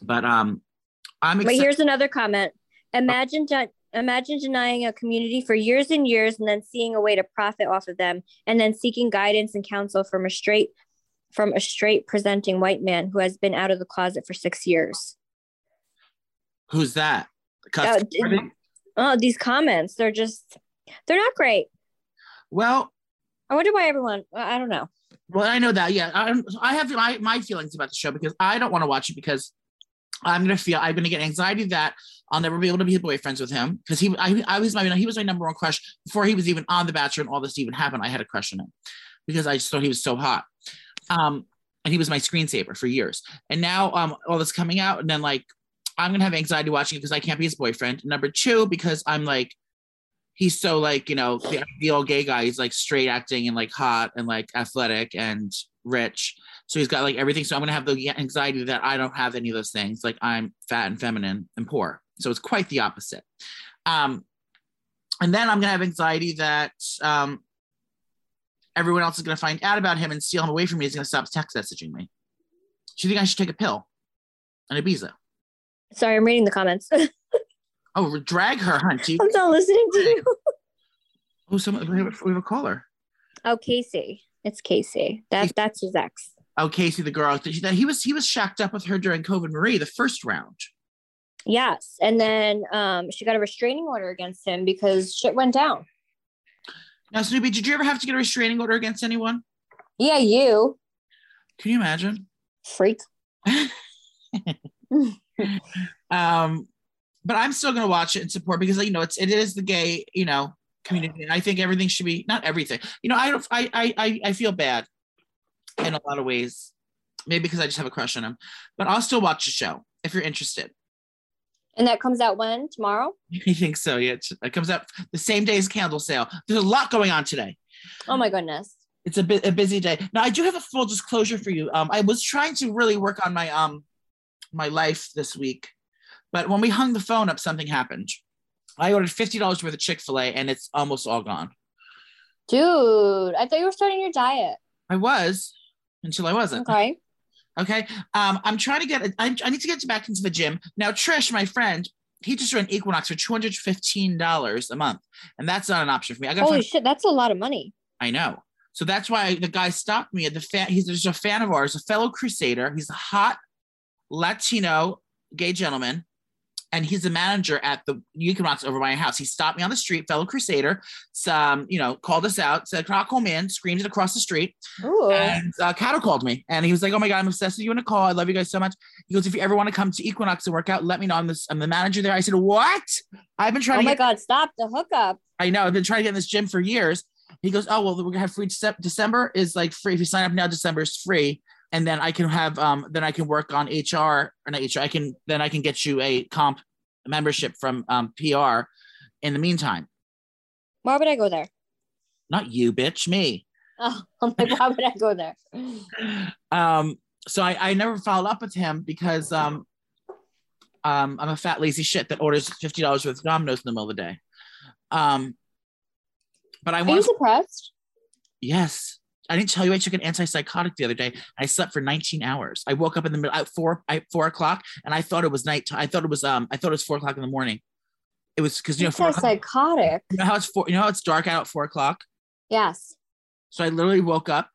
S4: But um, I'm
S2: But here's another comment. Imagine de- imagine denying a community for years and years and then seeing a way to profit off of them and then seeking guidance and counsel from a straight from a straight presenting white man who has been out of the closet for 6 years.
S4: Who's that?
S2: Oh, oh, these comments, they're just they're not great.
S4: Well,
S2: I wonder why everyone I don't know.
S4: well, I know that. Yeah, I, I have my, my feelings about the show because I don't want to watch it because I'm gonna feel I'm gonna get anxiety that I'll never be able to be boyfriends with him because he I, I was my he was my number one crush before he was even on The Bachelor and all this even happened. I had a crush on him because I just thought he was so hot. Um, and he was my screensaver for years. And now um all this coming out and then like I'm gonna have anxiety watching it because I can't be his boyfriend. Number two, because I'm like he's so like you know the ideal gay guy. He's like straight acting and like hot and like athletic and rich. So he's got like everything. So I'm gonna have the anxiety that I don't have any of those things. Like I'm fat and feminine and poor. So it's quite the opposite. Um, and then I'm gonna have anxiety that um, everyone else is gonna find out about him and steal him away from me. He's gonna stop text messaging me. Do you think I should take a pill? An Ibiza?
S2: Sorry, I'm reading the comments.
S4: Oh, drag her, hunty. I'm
S2: not listening to you.
S4: Oh, someone we have a- we have a caller.
S2: Oh, Cassie. It's Cassie. That that's his ex.
S4: Oh, Cassie, the girl that he was he was shacked up with her during COVID Marie, the first round.
S2: Yes. And then um she got a restraining order against him because shit went down.
S4: Now, Snooki, did you ever have to get a restraining order against anyone?
S2: Yeah, you
S4: Can you imagine?
S2: freak.
S4: um, but I'm still gonna watch it and support because you know it's it is the gay you know community. And I think everything should be not everything. You know, I don't I I I, I feel bad in a lot of ways. Maybe because I just have a crush on him, but I'll still watch the show if you're interested.
S2: And that comes out when? Tomorrow?
S4: I think so. Yeah, it comes out the same day as candle sale. There's a lot going on today.
S2: Oh my goodness.
S4: It's a bit a busy day. Now I do have a full disclosure for you. Um, I was trying to really work on my um my life this week, but when we hung the phone up, something happened. I ordered fifty dollars worth of Chick Fil A, and it's almost all gone.
S2: Dude, I thought you were starting your diet.
S4: I was until I wasn't.
S2: Okay.
S4: Okay. Um, I'm trying to get. I, I need to get back into the gym now. Trish, my friend, he just ran Equinox for two hundred fifteen dollars a month, and that's not an option for me. I got.
S2: Holy shit, that's a lot of money.
S4: I know. So that's why the guy stopped me at the fan. He's just a fan of ours, a fellow crusader. He's a hot Latino gay gentleman. And he's the manager at the Equinox over my house. He stopped me on the street, fellow crusader, some, you know, called us out, said, I come in? Screamed it across the street.
S2: Ooh.
S4: And uh, Cattle called me. And he was like, Oh my God, I'm obsessed with you in a call. I love you guys so much. He goes, If you ever want to come to Equinox and work out, let me know. I'm, this, I'm the manager there. I said, What? I've been trying
S2: Oh
S4: to
S2: my
S4: get
S2: god, stop the hookup.
S4: I know. I've been trying to get in this gym for years. He goes, oh well, we're gonna have free. December is like free. If you sign up now, December is free, and then I can have um then I can work on HR or not HR. I can then I can get you a comp membership from um PR. In the meantime,
S2: Why would I go there?
S4: not you, bitch, me.
S2: Oh, I'm like, why would I go there?
S4: Um, so I I never followed up with him because um um I'm a fat lazy shit that orders fifty dollars worth of Domino's in the middle of the day. Um, but I
S2: Are you depressed?
S4: Yes. I didn't tell you I took an antipsychotic the other day. I slept for 19 hours. I woke up in the middle at four at four o'clock and I thought it was night. I thought it was um I thought it was four o'clock in the morning. It was because you know four o'clock,
S2: psychotic.
S4: you know how it's four you know how it's dark out at four o'clock.
S2: Yes.
S4: So I literally woke up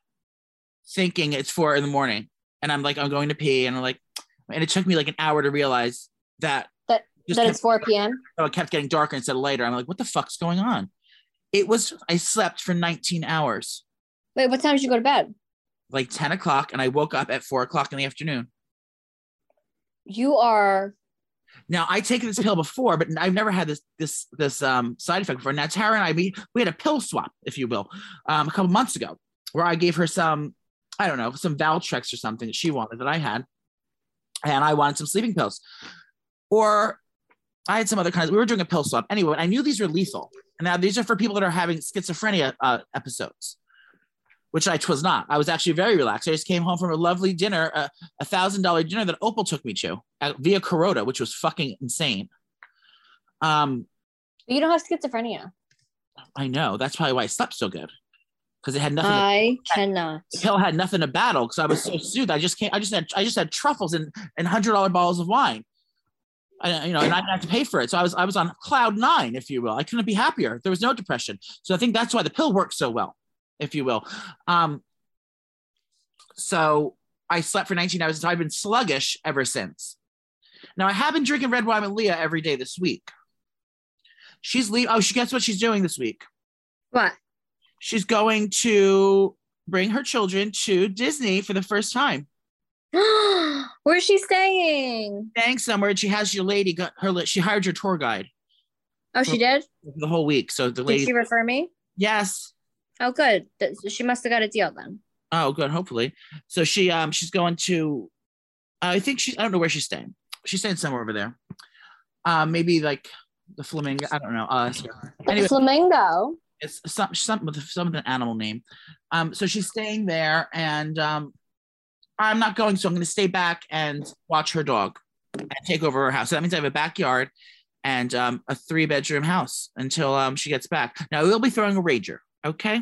S4: thinking it's four in the morning and I'm like I'm going to pee and I'm like and it took me like an hour to realize that
S2: That-
S4: kept-
S2: it's 4 p.m.
S4: so it kept getting darker instead of lighter. I'm like, what the fuck's going on? It was I slept for 19 hours.
S2: Wait, what time did you go to bed?
S4: like 10 o'clock and I woke up at four o'clock in the afternoon.
S2: You are
S4: Now I taken this pill before, but I've never had this this this um side effect before. Now Tara and I we we had a pill swap, if you will, um, a couple months ago, where I gave her some I don't know, some Valtrex or something that she wanted that I had. And I wanted some sleeping pills. Or I had some other kinds. We were doing a pill swap. Anyway, I knew these were lethal. And now these are for people that are having schizophrenia uh, episodes, which I was not. I was actually very relaxed. I just came home from a lovely dinner, a thousand dollar dinner that Opal took me to at, Via Carota, which was fucking insane. Um,
S2: You don't have schizophrenia.
S4: I know that's probably why I slept so good because it had nothing. to-
S2: I cannot.
S4: the pill had nothing to battle because I was so soothed. I just can't. I just had. I just had truffles and and hundred dollar bottles of wine. I, you know, and I didn't have to pay for it. So I was I was on cloud nine, if you will. I couldn't be happier. There was no depression. So I think that's why the pill worked so well, if you will. Um, so I slept for 19 hours. So I've been sluggish ever since. Now I have been drinking red wine with Leah every day this week. She's leave. Oh, she guess what she's doing this week.
S2: What?
S4: She's going to bring her children to Disney for the first time.
S2: Where's she staying?
S4: Staying somewhere, she has your lady got her. She hired your tour guide
S2: Oh, she did?
S4: the whole week. So the
S2: Did
S4: lady,
S2: she refer me?
S4: yes.
S2: Oh, good. She must have got a deal then.
S4: Oh, good. Hopefully. So she um she's going to. I think she. I don't know where she's staying. She's staying somewhere over there. Um, maybe like the flamingo. I don't know. Uh, anyway,
S2: Flamingo.
S4: it's some some with some with an animal name. Um, so she's staying there, and um, I'm not going, so I'm going to stay back and watch her dog and take over her house. So that means I have a backyard and um, a three bedroom house until um, she gets back. Now we'll be throwing a rager. Okay.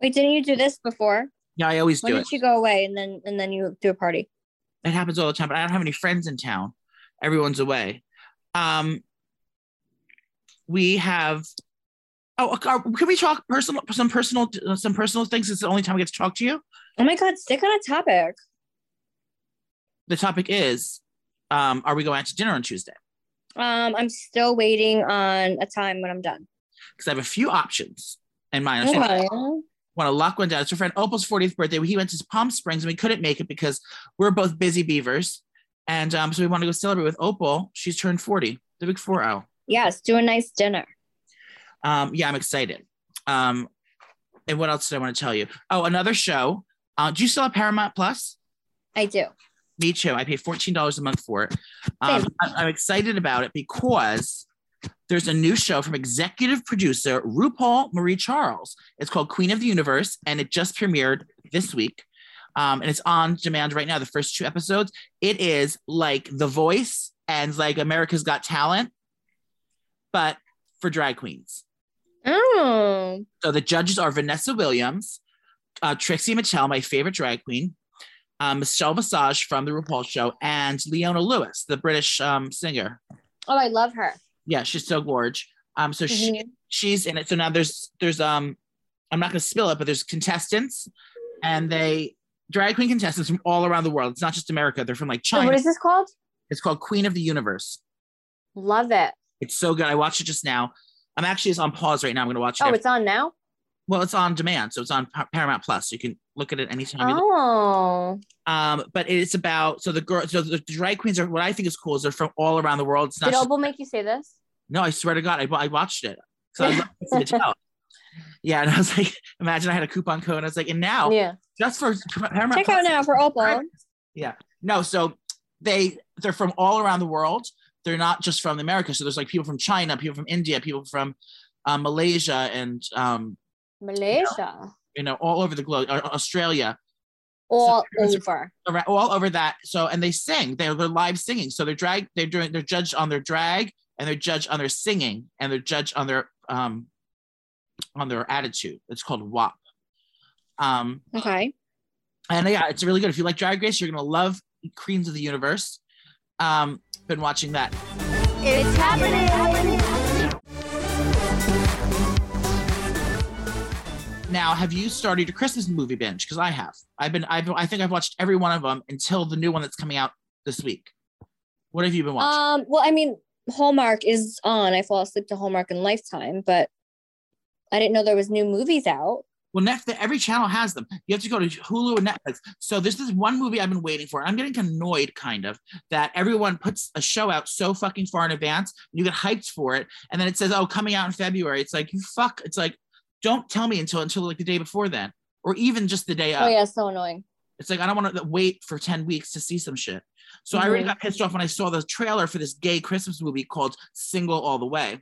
S2: Wait, didn't you do this before?
S4: Yeah, I always
S2: When
S4: do
S2: did
S4: it.
S2: you go away and then and then you do a party?
S4: It happens all the time, but I don't have any friends in town. Everyone's away. Um, we have. Oh, uh, can we talk personal? Some personal, some personal things. It's the only time I get to talk to you.
S2: Oh my god, stick on a topic.
S4: the topic is um, are we going out to dinner on Tuesday?
S2: Um, I'm still waiting on a time when I'm done.
S4: Because I have a few options mind. I
S2: Okay.
S4: want to lock one down. It's our friend Opal's 40th birthday. He went to Palm Springs and we couldn't make it because we're both busy beavers. And um, so we want to go celebrate with Opal. She's turned 40, the big 4 0.
S2: Yes, do a nice dinner.
S4: Um, yeah, I'm excited. Um, and what else did I want to tell you? Oh, another show. Uh, do you still have Paramount Plus?
S2: I do.
S4: Me too. I pay $14 a month for it. Um,
S2: Same.
S4: I'm excited about it because there's a new show from executive producer RuPaul Marie Charles. It's called Queen of the Universe, and it just premiered this week. Um, and it's on demand right now. The first two episodes. It is like The Voice and like America's Got Talent, but for drag queens.
S2: Oh,
S4: So the judges are Vanessa Williams, uh, Trixie Mattel, my favorite drag queen, um, Michelle Visage from the RuPaul show, and Leona Lewis, the British um, singer.
S2: oh, I love her.
S4: Yeah, she's so gorge. Um, so she,
S2: Mhm.
S4: she's in it. So now there's there's um, I'm not gonna spill it, but there's contestants, and they drag queen contestants from all around the world. It's not just America. They're from like
S2: So
S4: China.
S2: what is this called?
S4: it's called Queen of the Universe.
S2: Love it.
S4: It's so good. I watched it just now. I'm actually it's on pause right now. I'm gonna watch it.
S2: Oh, it's on now.
S4: well, it's on demand, so it's on Paramount Plus. You can look at it anytime. you
S2: Oh,
S4: Um, but it's about so the girl, so the drag queens are what I think is cool is they're from all around the world. It's not
S2: did
S4: just,
S2: Opal make you say this?
S4: no, I swear to God, I, I watched it. So I love Trixie Mattel. Yeah, and I was like, imagine I had a coupon code. And I was like, and now
S2: Yeah.
S4: just for Paramount
S2: Check
S4: Plus-
S2: out now for Opal.
S4: Yeah, no, so they they're from all around the world. They're not just from America. So there's like people from China, people from India, people from uh, Malaysia, and um,
S2: Malaysia.
S4: you know, all over the globe, uh, Australia.
S2: All
S4: it's-
S2: over.
S4: around, all over that. So and they sing. They're, they're live singing. So they're drag. They're doing. They're judged on their drag, and they're judged on their singing, and they're judged on their um on their attitude. It's called WAP. Um,
S2: Okay.
S4: and yeah, it's really good. If you like Drag Race, you're gonna love Queens of the Universe. Um, been watching that.
S1: It's happening.
S4: Now, have you started your Christmas movie binge? Because I have. I've been. I've. I think I've watched every one of them until the new one that's coming out this week. What have you been watching?
S2: Um. Well, I mean, Hallmark is on. I fall asleep to Hallmark and Lifetime, but I didn't know there was new movies out.
S4: Well, Netflix, every channel has them. You have to go to Hulu and Netflix. So this is one movie I've been waiting for. I'm getting annoyed, kind of, that everyone puts a show out so fucking far in advance. You get hyped for it, and then it says, "Oh, coming out in February." It's like you fuck. It's like don't tell me until until like the day before then, or even just the day of
S2: Oh
S4: of.
S2: yeah, so annoying.
S4: It's like I don't want to wait for 10 weeks to see some shit. So I already
S2: Mhm.
S4: got pissed off when I saw the trailer for this gay Christmas movie called Single All the Way.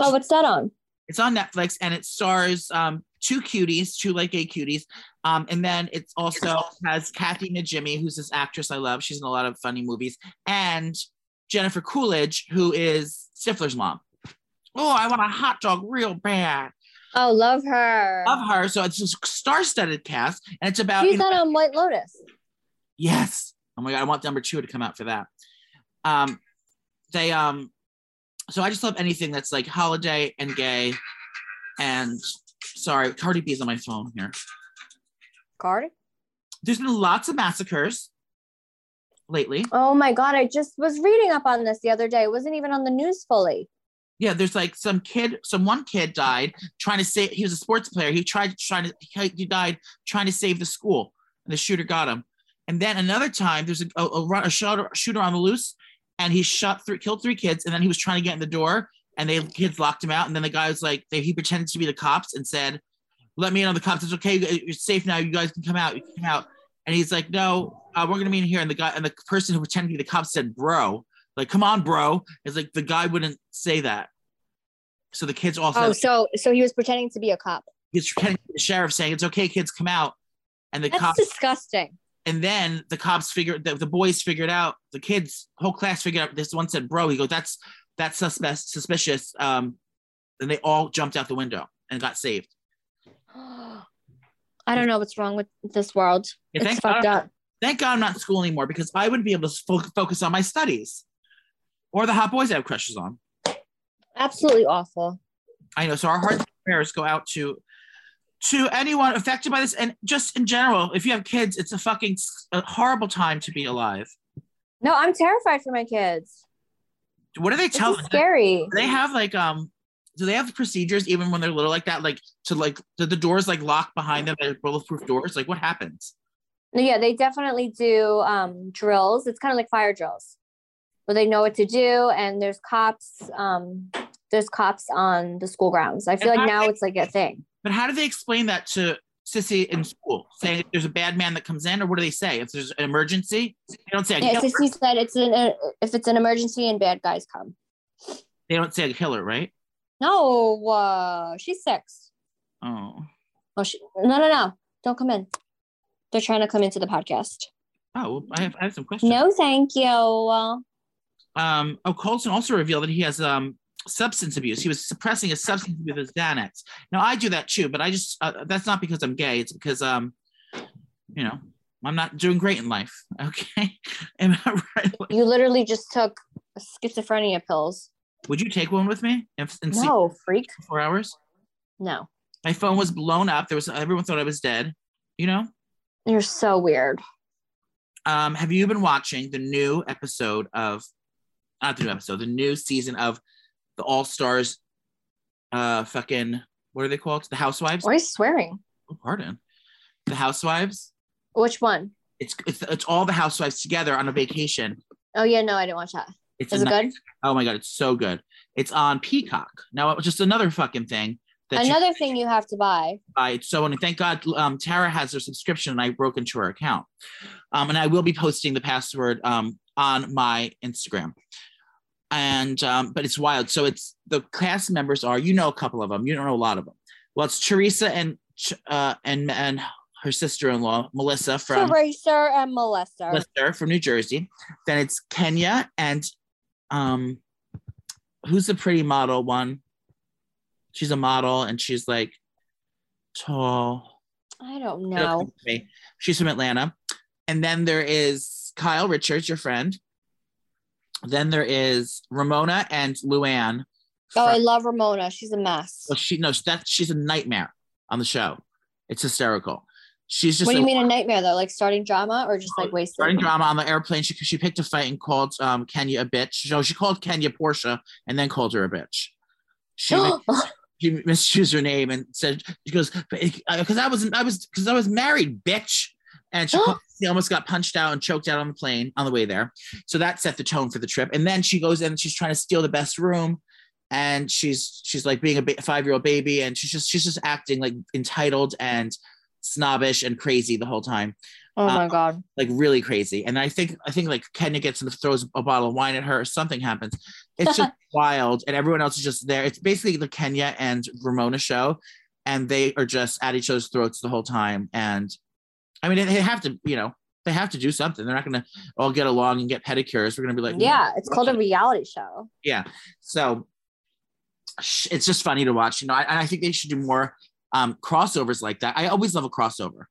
S2: Oh, what's that on?
S4: it's on Netflix and it stars um, two cuties, two like gay cuties. Um, and then it also has Kathy Najimy, who's this actress I love. She's in a lot of funny movies, and Jennifer Coolidge, who is Stifler's mom. Oh, I want a hot dog real bad.
S2: Oh, love her.
S4: Love her. So it's a star-studded cast, and it's about
S2: She's
S4: you know,
S2: on White Lotus.
S4: Yes. Oh my god, I want number two to come out for that. Um, they um, so I just love anything that's like holiday and gay, and sorry, Cardi B's on my phone here.
S2: Card?
S4: There's been lots of massacres lately.
S2: Oh my God. I just was reading up on this the other day. It wasn't even on the news fully.
S4: Yeah, there's like some kid, some one kid died trying to save. He was a sports player. He tried trying to he died trying to save the school, and the shooter got him. And then another time, there's a a, a, a shooter, shooter on the loose, and he shot three, killed three kids, and then he was trying to get in the door, and they kids locked him out. And then the guy was like, they, he pretended to be the cops and said, "Let me in on the cops. It's okay. You're safe now. You guys can come out. You can come out." And he's like, "No, uh, we're gonna be in here." And the guy and the person who pretended to be the cops said, "Bro." Like, come on, bro. It's like the guy wouldn't say that. So the kids all
S2: Oh, so so he was pretending to be a cop.
S4: he's pretending to be the sheriff saying, It's okay, kids, come out. And the
S2: That's
S4: cops
S2: disgusting.
S4: and then the cops figured the, the boys figured out, the kids, whole class figured out this one said, Bro, he goes, That's that's suspect suspicious. Um, and they all jumped out the window and got saved.
S2: I don't know what's wrong with this world.
S4: Yeah,
S2: it's
S4: thank
S2: fucked
S4: God,
S2: up.
S4: thank God I'm not in school anymore because I wouldn't be able to fo- focus on my studies or the hot boys I have crushes on.
S2: Absolutely awful.
S4: I know. So our hearts and prayers go out to to anyone affected by this, and just in general, if you have kids, it's a fucking a horrible time to be alive.
S2: No, I'm terrified for my kids.
S4: What do they
S2: This
S4: tell
S2: is
S4: them?
S2: scary.
S4: Do they have like um? Do they have procedures even when they're little like that? Like to like do the doors like lock behind them? They're bulletproof doors. Like what happens?
S2: Yeah, they definitely do um, drills. It's kind of like fire drills, where they know what to do, and there's cops. Um, there's cops on the school grounds. I feel
S4: And
S2: like now
S4: they-
S2: it's like a thing.
S4: But how do they explain that to Sissy in school? Saying there's a bad man that comes in, or what do they say? If there's an emergency, they don't say a
S2: Yeah. Sissy said it's an uh, if it's an emergency and bad guys come.
S4: They don't say a killer, right?
S2: No, uh, she's six.
S4: Oh,
S2: Oh, she, no, no, no! Don't come in. They're trying to come into the podcast.
S4: oh, I have I have some questions.
S2: No, thank you.
S4: Um, oh, Colton also revealed that he has um, substance abuse. He was suppressing his substance abuse with his Xanax. Now I do that too, but I just uh, that's not because I'm gay. It's because um, you know, I'm not doing great in life. Okay, am I right?
S2: You literally just took schizophrenia pills.
S4: Would you take one with me in sleep
S2: No, freak.
S4: four hours?
S2: No,
S4: My phone was blown up. There was everyone thought I was dead. You know.
S2: you're so weird.
S4: Um, have you been watching the new episode of not the new episode, the new season of the All Stars? Uh, fucking what are they called? The Housewives.
S2: Why are you swearing?
S4: Oh, pardon. The Housewives.
S2: Which one?
S4: It's, it's it's all the housewives together on a vacation.
S2: Oh yeah, no, I didn't watch that.
S4: It's
S2: Is it
S4: nice-
S2: good?
S4: Oh my god, it's so good. It's on Peacock. Now, it was just another fucking thing that you
S2: Another thing you have to buy.
S4: buy. It's so and thank God um, Tara has her subscription and I broke into her account. Um, and I will be posting the password um, on my Instagram. And um, but it's wild. So it's the cast members are you know a couple of them. You don't know a lot of them. Well, it's Teresa and uh, and and her sister-in-law Melissa from
S2: Teresa and Melissa.
S4: Lister from New Jersey. Then it's Kenya and um who's the pretty model one? She's a model and she's like tall.
S2: I don't know.
S4: come to me. She's from Atlanta. And then there is Kyle Richards, your friend. Then there is Ramona and Luann.
S2: Oh, I love Ramona. She's a mess.
S4: well, she no, that she's a nightmare on the show. It's hysterical. She's just
S2: What do
S4: a-
S2: you mean a nightmare though? Like starting drama or just like wasting?
S4: starting drama on the airplane. She she picked a fight and called um Kenya a bitch. No, she called Kenya Porsha and then called her a bitch. She she misused her name and said she goes because I was I was because I was married, bitch. And she, almost got punched out and choked out on the plane on the way there. So that set the tone for the trip. And then she goes in and she's trying to steal the best room. And she's she's like being a ba- five year old baby, and she's just she's just acting like entitled and snobbish and crazy the whole time
S2: Oh my
S4: Uh,
S2: god.
S4: like really crazy. And I think I think like Kenya gets and throws a bottle of wine at her, or something happens. It's just wild, and everyone else is just there. It's basically the Kenya and Ramona show, and they are just at each other's throats the whole time. And I mean, they have to, you know, they have to do something. They're not going to all get along and get pedicures. We're going to be like,
S2: Yeah, it's called a reality show.
S4: yeah. So it's just funny to watch, you know. I, and I think they should do more um, crossovers like that. I always love a crossover,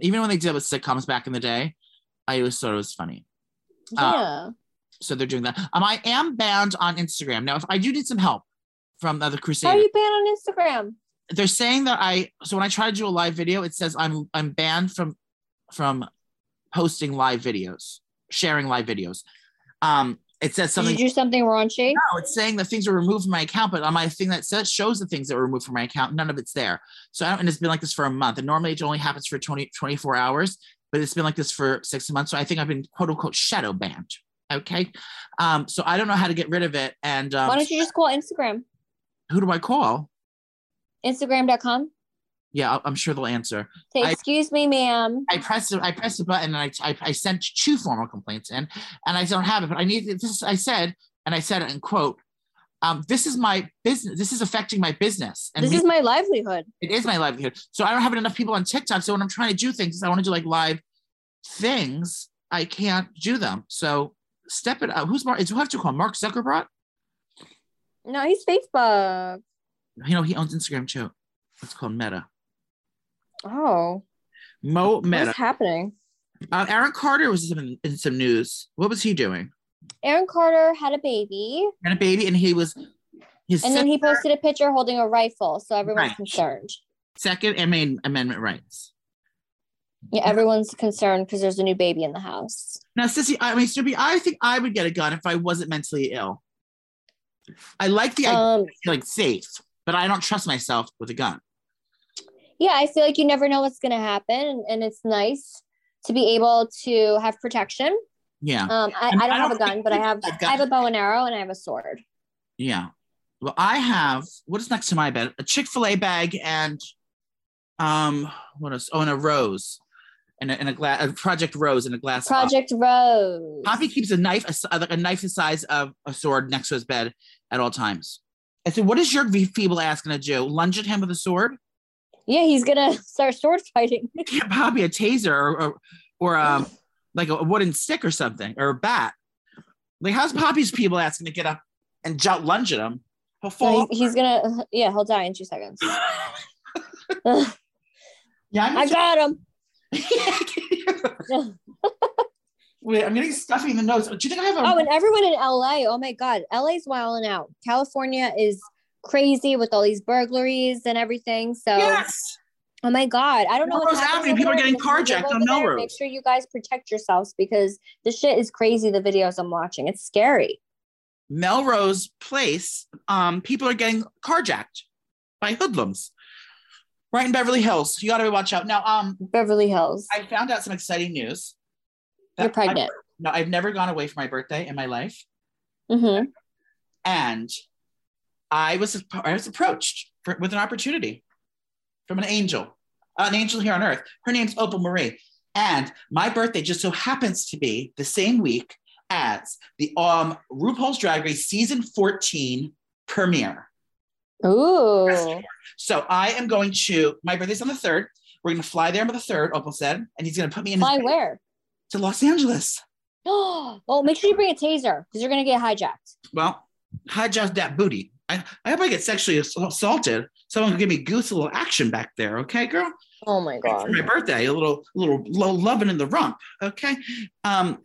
S4: even when they did with sitcoms back in the day. I always thought it was funny. Uh,
S2: Yeah.
S4: so they're doing that. Um, I am banned on Instagram now. If I do need some help from the other
S2: How are you banned on Instagram?
S4: They're saying that I. So when I try to do a live video, it says I'm I'm banned from from posting live videos, sharing live videos. Um, it says something.
S2: Did you do something raunchy?
S4: No, it's saying that things were removed from my account, but on my thing that says shows the things that were removed from my account, none of it's there. So I don't, and it's been like this for a month. And normally it only happens for 20, 24 hours, but it's been like this for six months. So I think I've been quote unquote shadow banned. Okay. Um, so I don't know how to get rid of it. And um,
S2: Why don't you just call Instagram?
S4: who do I call?
S2: Instagram.com.
S4: Yeah, I'm sure they'll answer.
S2: Say,
S4: I-
S2: excuse me, ma'am.
S4: I pressed I pressed the button and I, I I sent two formal complaints in, and I don't have it. But I need this. I said, and I said it in quote. Um, this is my business. This is affecting my business, and
S2: This
S4: me-
S2: is my livelihood.
S4: it is my livelihood. So I don't have enough people on TikTok. So when I'm trying to do things, I want to do like live things. I can't do them. So step it up. Who's Mark? It's who have to call Mark Zuckerberg.
S2: No, he's Facebook.
S4: You know he owns Instagram too. It's called Meta.
S2: Oh,
S4: Mo Meta.
S2: what's happening?
S4: Uh, Aaron Carter was in, in some news. What was he doing?
S2: Aaron Carter had a baby,
S4: And a baby, and he was his
S2: and then he posted a picture holding a rifle, so everyone's
S4: Right.
S2: concerned.
S4: Second Amendment Amendment rights.
S2: Yeah, everyone's concerned because there's a new baby in the house.
S4: Now, Sissy, I mean, Snoopy, I think I would get a gun if I wasn't mentally ill. I like the idea
S2: Um,
S4: of feeling safe, but I don't trust myself with a gun.
S2: yeah, I feel like you never know what's gonna happen, and, and it's nice to be able to have protection.
S4: Yeah,
S2: Um, I,
S4: And
S2: I
S4: I
S2: don't have a gun, but I have I have a bow and arrow, and I have a sword.
S4: yeah. Well, I have what is next to my bed? A Chick Fil A bag and um, what else? Oh, and a rose, and a, and a glass, a Project Rose in a glass.
S2: Project Rose.
S4: Poppy keeps a knife, a, a knife the size of a sword next to his bed at all times. I said, "What is your feeble ass gonna do? Lunge at him with a sword?
S2: Yeah, he's gonna start sword fighting.
S4: Give Poppy a taser or or, or um, like a wooden stick or something or a bat. Like, how's Poppy's feeble ass gonna get up and jump lunge at him? He'll fall.
S2: he's, he's gonna yeah, he'll die in two seconds.
S4: yeah, I'm
S2: I got him.
S4: Wait, I'm getting stuffy in the nose. Do you think I have a?
S2: Oh, and everyone in LA. Oh my God, LA's wilding out. California is crazy with all these burglaries and everything. So,
S4: yes.
S2: oh my God, I don't know what's
S4: Melrose
S2: happening.
S4: Avenue, people are getting
S2: but if you live
S4: carjacked on Melrose.
S2: Make sure you guys protect yourselves because the shit is crazy. The videos I'm watching, it's scary.
S4: Melrose Place, um, people are getting carjacked by hoodlums right in Beverly Hills. You got to watch out. Now, um,
S2: Beverly Hills.
S4: I found out some exciting news.
S2: You're pregnant.
S4: I- no, I've never gone away for my birthday in my life,
S2: Mm-hmm.
S4: and I was I was approached for, with an opportunity from an angel, an angel here on earth. Her name's Opal Marie, and my birthday just so happens to be the same week as the um RuPaul's Drag Race season 14 premiere.
S2: Ooh.
S4: So I am going to, my birthday's on the 3rd. We're going to fly there on the 3rd, Opal said, and he's going to put me in
S2: Fly where?
S4: To Los Angeles.
S2: Oh, well, make sure you bring a taser because you're gonna get hijacked.
S4: Well, hijack that booty. I, I hope I get sexually assaulted. Someone can give me goose a little action back there, okay, girl?
S2: Oh my god!
S4: For my birthday, a little, little low loving in the rump, okay? Um,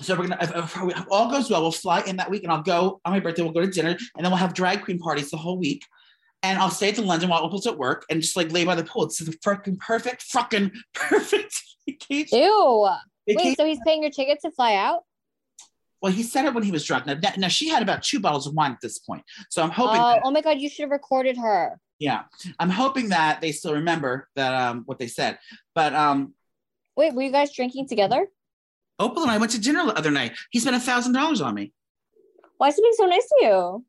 S4: so we're gonna, if, if all goes well, we'll fly in that week, and I'll go on my birthday. We'll go to dinner, and then we'll have drag queen parties the whole week. And I'll stay at the London while Opal's at work, and just like lay by the pool. It's the fucking perfect, fucking perfect vacation.
S2: Ew.
S4: Vacation.
S2: Wait, so he's paying your ticket to fly out?
S4: Well, he said it when he was drunk. Now, that- now she had about two bottles of wine at this point, so I'm hoping.
S2: Oh,
S4: that-
S2: oh my god, you should have recorded her.
S4: yeah, I'm hoping that they still remember that um what they said. But um,
S2: Wait, were you guys drinking together?
S4: Opal and I went to dinner the other night. He spent a thousand dollars on me.
S2: Why is he being so nice to you?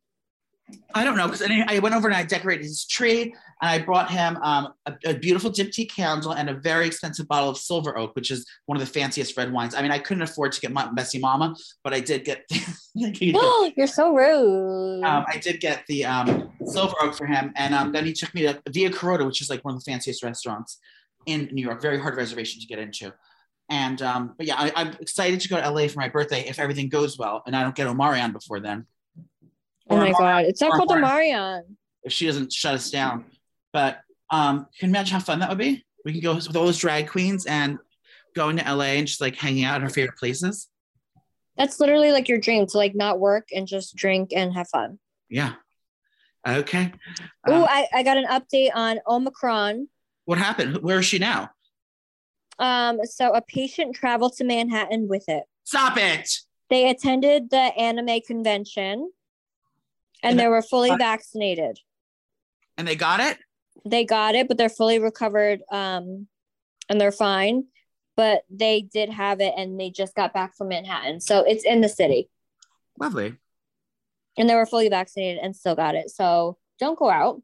S4: I don't know because I went over and I decorated his tree and I brought him um, a, a beautiful diptyque candle and a very expensive bottle of silver oak, which is one of the fanciest red wines. I mean, I couldn't afford to get my Messy Mama, but I did get.
S2: You're so rude.
S4: Um, I did get the um, silver oak for him, and um, then he took me to Via Carota, which is like one of the fanciest restaurants in New York. Very hard reservation to get into. And um, but yeah, I, I'm excited to go to LA for my birthday if everything goes well, and I don't get Omarion before then.
S2: oh my
S4: Or
S2: god, it's not called the
S4: Mar-
S2: Marion.
S4: if she doesn't shut us down. But um, can you imagine how fun that would be? We can go with all those drag queens and going to LA and just like hanging out in our favorite places.
S2: That's literally like your dream to like not work and just drink and have fun.
S4: Yeah. Okay.
S2: Oh,
S4: Um,
S2: I, I got an update on Omicron.
S4: what happened? Where is she now?
S2: Um, so a patient traveled to Manhattan with it.
S4: Stop it.
S2: They attended the anime convention and
S4: And-
S2: they were fully vaccinated.
S4: And they got it?
S2: They got it, but they're fully recovered um and they're fine. But they did have it and they just got back from Manhattan. So it's in the city.
S4: Lovely.
S2: And they were fully vaccinated and still got it. So don't go out.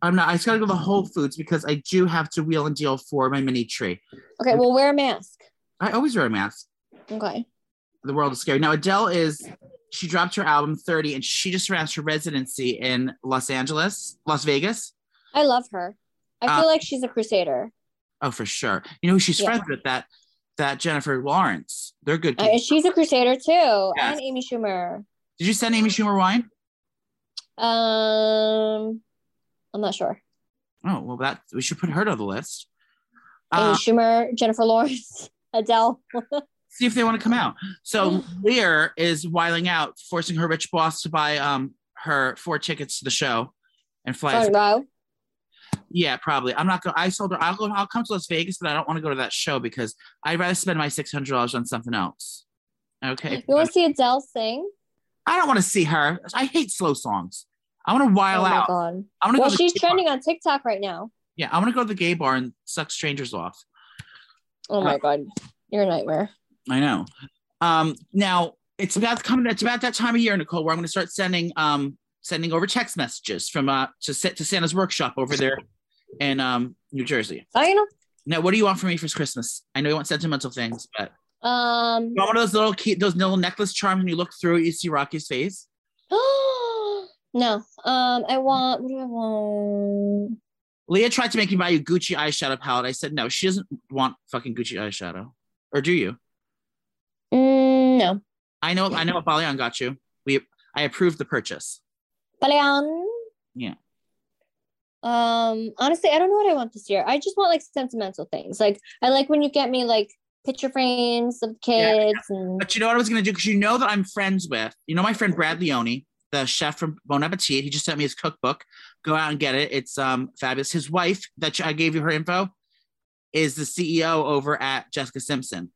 S4: I'm not, I just gotta go to Whole Foods because I do have to wheel and deal for my mini tree.
S2: Okay, well wear a mask.
S4: I always wear a mask.
S2: Okay.
S4: The world is scary. Now, Adele is, she dropped her album 30 and she just announced her residency in Los Angeles, Las Vegas.
S2: I love her. I
S4: Uh,
S2: feel like she's a crusader.
S4: Oh, for sure. You know who she's
S2: Yeah.
S4: friends with? That that Jennifer Lawrence. They're good.
S2: Uh, she's a crusader too.
S4: Yes.
S2: And Amy Schumer.
S4: Did you send Amy Schumer wine?
S2: Um I'm not sure.
S4: Oh, well, that we should put her to the list.
S2: Amy
S4: Uh,
S2: Schumer, Jennifer Lawrence, Adele.
S4: see if they want to come out. So Leah is wiling out, forcing her rich boss to buy um her four tickets to the show and
S2: row.
S4: Yeah, probably. I'm not going. I told her I'll go. I'll come to Las Vegas, but I don't want to go to that show because I'd rather spend my six hundred dollars on something else. Okay.
S2: You want to see Adele sing?
S4: I don't want to see her. I hate slow songs. I want to while
S2: oh
S4: out.
S2: god.
S4: I want to
S2: Well,
S4: go.
S2: she's
S4: gay bar.
S2: trending on TikTok right now.
S4: Yeah, I want to go to the gay bar and suck strangers off.
S2: Oh my god. You're a nightmare.
S4: I know. Um, now it's about coming. It's about that time of year, Nicole, where I'm going to start sending um sending over text messages from uh to to Santa's workshop over there in um New Jersey.
S2: Oh, you
S4: Now, what do you want from me for Christmas? I know you want sentimental things, but.
S2: Um
S4: you want one of those little key, those little necklace charms. When you look through it, you see Rocky's face.
S2: No. Um I want what do I want?
S4: Leah tried to make me buy you Gucci eyeshadow palette. I said no. She doesn't want fucking Gucci eyeshadow, or do you?
S2: Mm, no.
S4: I know. I know what Balian got you. We I approved the purchase.
S2: Balean.
S4: Yeah.
S2: Um, honestly, I don't know what I want this year. I just want like sentimental things. Like I like when you get me like picture frames of
S4: Yeah.
S2: kids and
S4: But you know what I was gonna do? Because you know that I'm friends with, you know, my friend Brad Leone, the chef from Bon Appetit. He just sent me his cookbook. Go out and get it. It's um fabulous. His wife, that I gave you her info, is the CEO over at Jessica Simpson.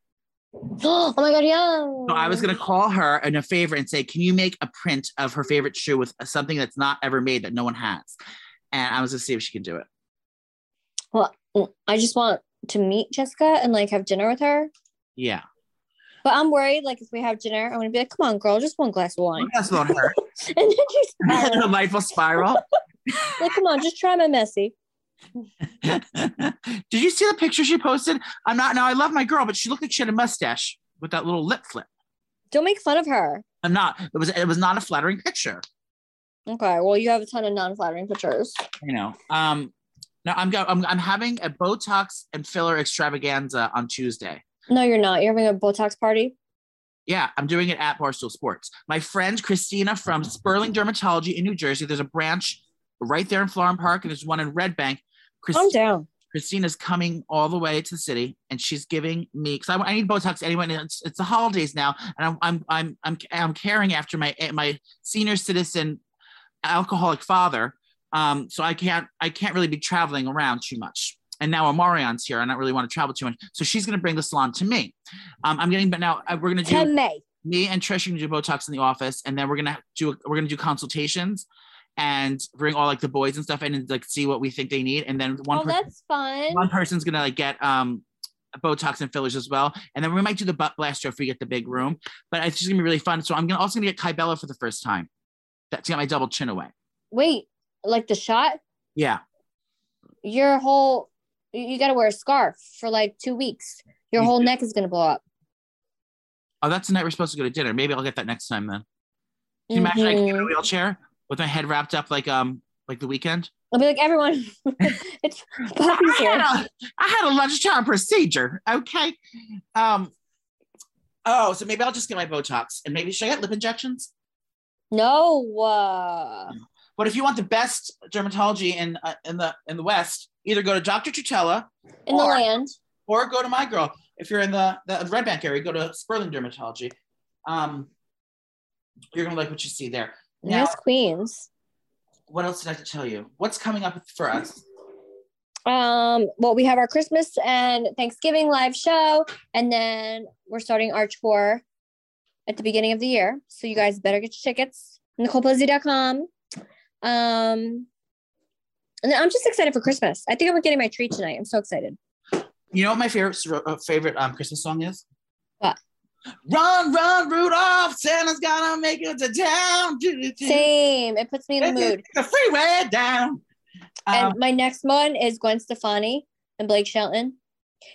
S2: oh my god, yeah.
S4: So I was gonna call her in a favor and say, can you make a print of her favorite shoe with something that's not ever made that no one has? And I was gonna see if she can do it.
S2: Well, I just want to meet Jessica and like have dinner with her.
S4: Yeah.
S2: But I'm worried, like if we have dinner, I'm gonna be like, "Come on, girl, just one glass of wine,"
S4: That's not her.
S2: and then she's
S4: the life will spiral.
S2: like, "Come on, just try my messy."
S4: Did you see the picture she posted? I'm not now. I love my girl, but she looked like she had a mustache with that little lip flip.
S2: Don't make fun of her.
S4: I'm not. It was. It was not a flattering picture.
S2: Okay, well, you have a ton of non-flattering pictures.
S4: You know. Um. Now I'm go. I'm, I'm having a Botox and filler extravaganza on Tuesday.
S2: No, you're not. You're having a Botox party.
S4: Yeah, I'm doing it at Barstool Sports. My friend Christina from Sperling Dermatology in New Jersey. There's a branch right there in Florham Park, and there's one in Red Bank. Chris-
S2: Calm down.
S4: Christina's coming all the way to the city, and she's giving me because I, I need Botox anyway. It's, it's the holidays now, and I'm I'm I'm I'm I'm caring after my my senior citizen alcoholic father. Um, so I can't I can't really be traveling around too much. And now Amarion's here, and I don't really want to travel too much. So she's going to bring the salon to me. Um, I'm getting, but now uh, we're going to do
S2: May.
S4: me and Trish are gonna do Botox in the office, and then we're gonna do we're gonna do consultations and bring all like the boys and stuff in and like see what we think they need, and then one
S2: Oh,
S4: per-
S2: that's fun.
S4: one person's gonna like get um Botox and fillers as well, and then we might do the butt blaster if we get the big room. But it's just gonna be really fun. So I'm gonna also gonna get Kybella for the first time. That to get my double chin away.
S2: Wait, like the shot?
S4: Yeah.
S2: Your whole you, got to wear a scarf for like two weeks. Your
S4: You
S2: whole
S4: do.
S2: neck is gonna blow up.
S4: Oh, that's the night we're supposed to go to dinner. Maybe I'll get that next time then. Can you imagine I get in a
S2: Mhm.
S4: wheelchair with my head wrapped up like um like the Weeknd?
S2: I'll be like everyone. it's Poppy's
S4: I
S2: here.
S4: had, a, I had a lunchtime procedure. Okay. Um. Oh, so maybe I'll just get my Botox and maybe should I get lip injections?
S2: No. Uh,
S4: But if you want the best dermatology in uh, in the in the West, either go to Dr. Tutela
S2: in the land.
S4: or go to my girl. If you're in the, the Red Bank area, go to Sperling Dermatology. Um, you're gonna like what you see there. Now,
S2: Yes, Queens.
S4: what else did I have to tell you? What's coming up for us?
S2: Um, well, we have our Christmas and Thanksgiving live show, and then we're starting our tour at the beginning of the year. So you guys better get your tickets. NicolePolizzi.com. Um, and then I'm just excited for Christmas. I think I'm getting my tree tonight. I'm so excited.
S4: You know what my favorite uh, favorite um, Christmas song is? Run, run, Rudolph! Santa's gonna make it to town.
S2: Same. It puts me in the mood.
S4: The freeway down.
S2: And
S4: Um,
S2: my next one is Gwen Stefani and Blake Shelton.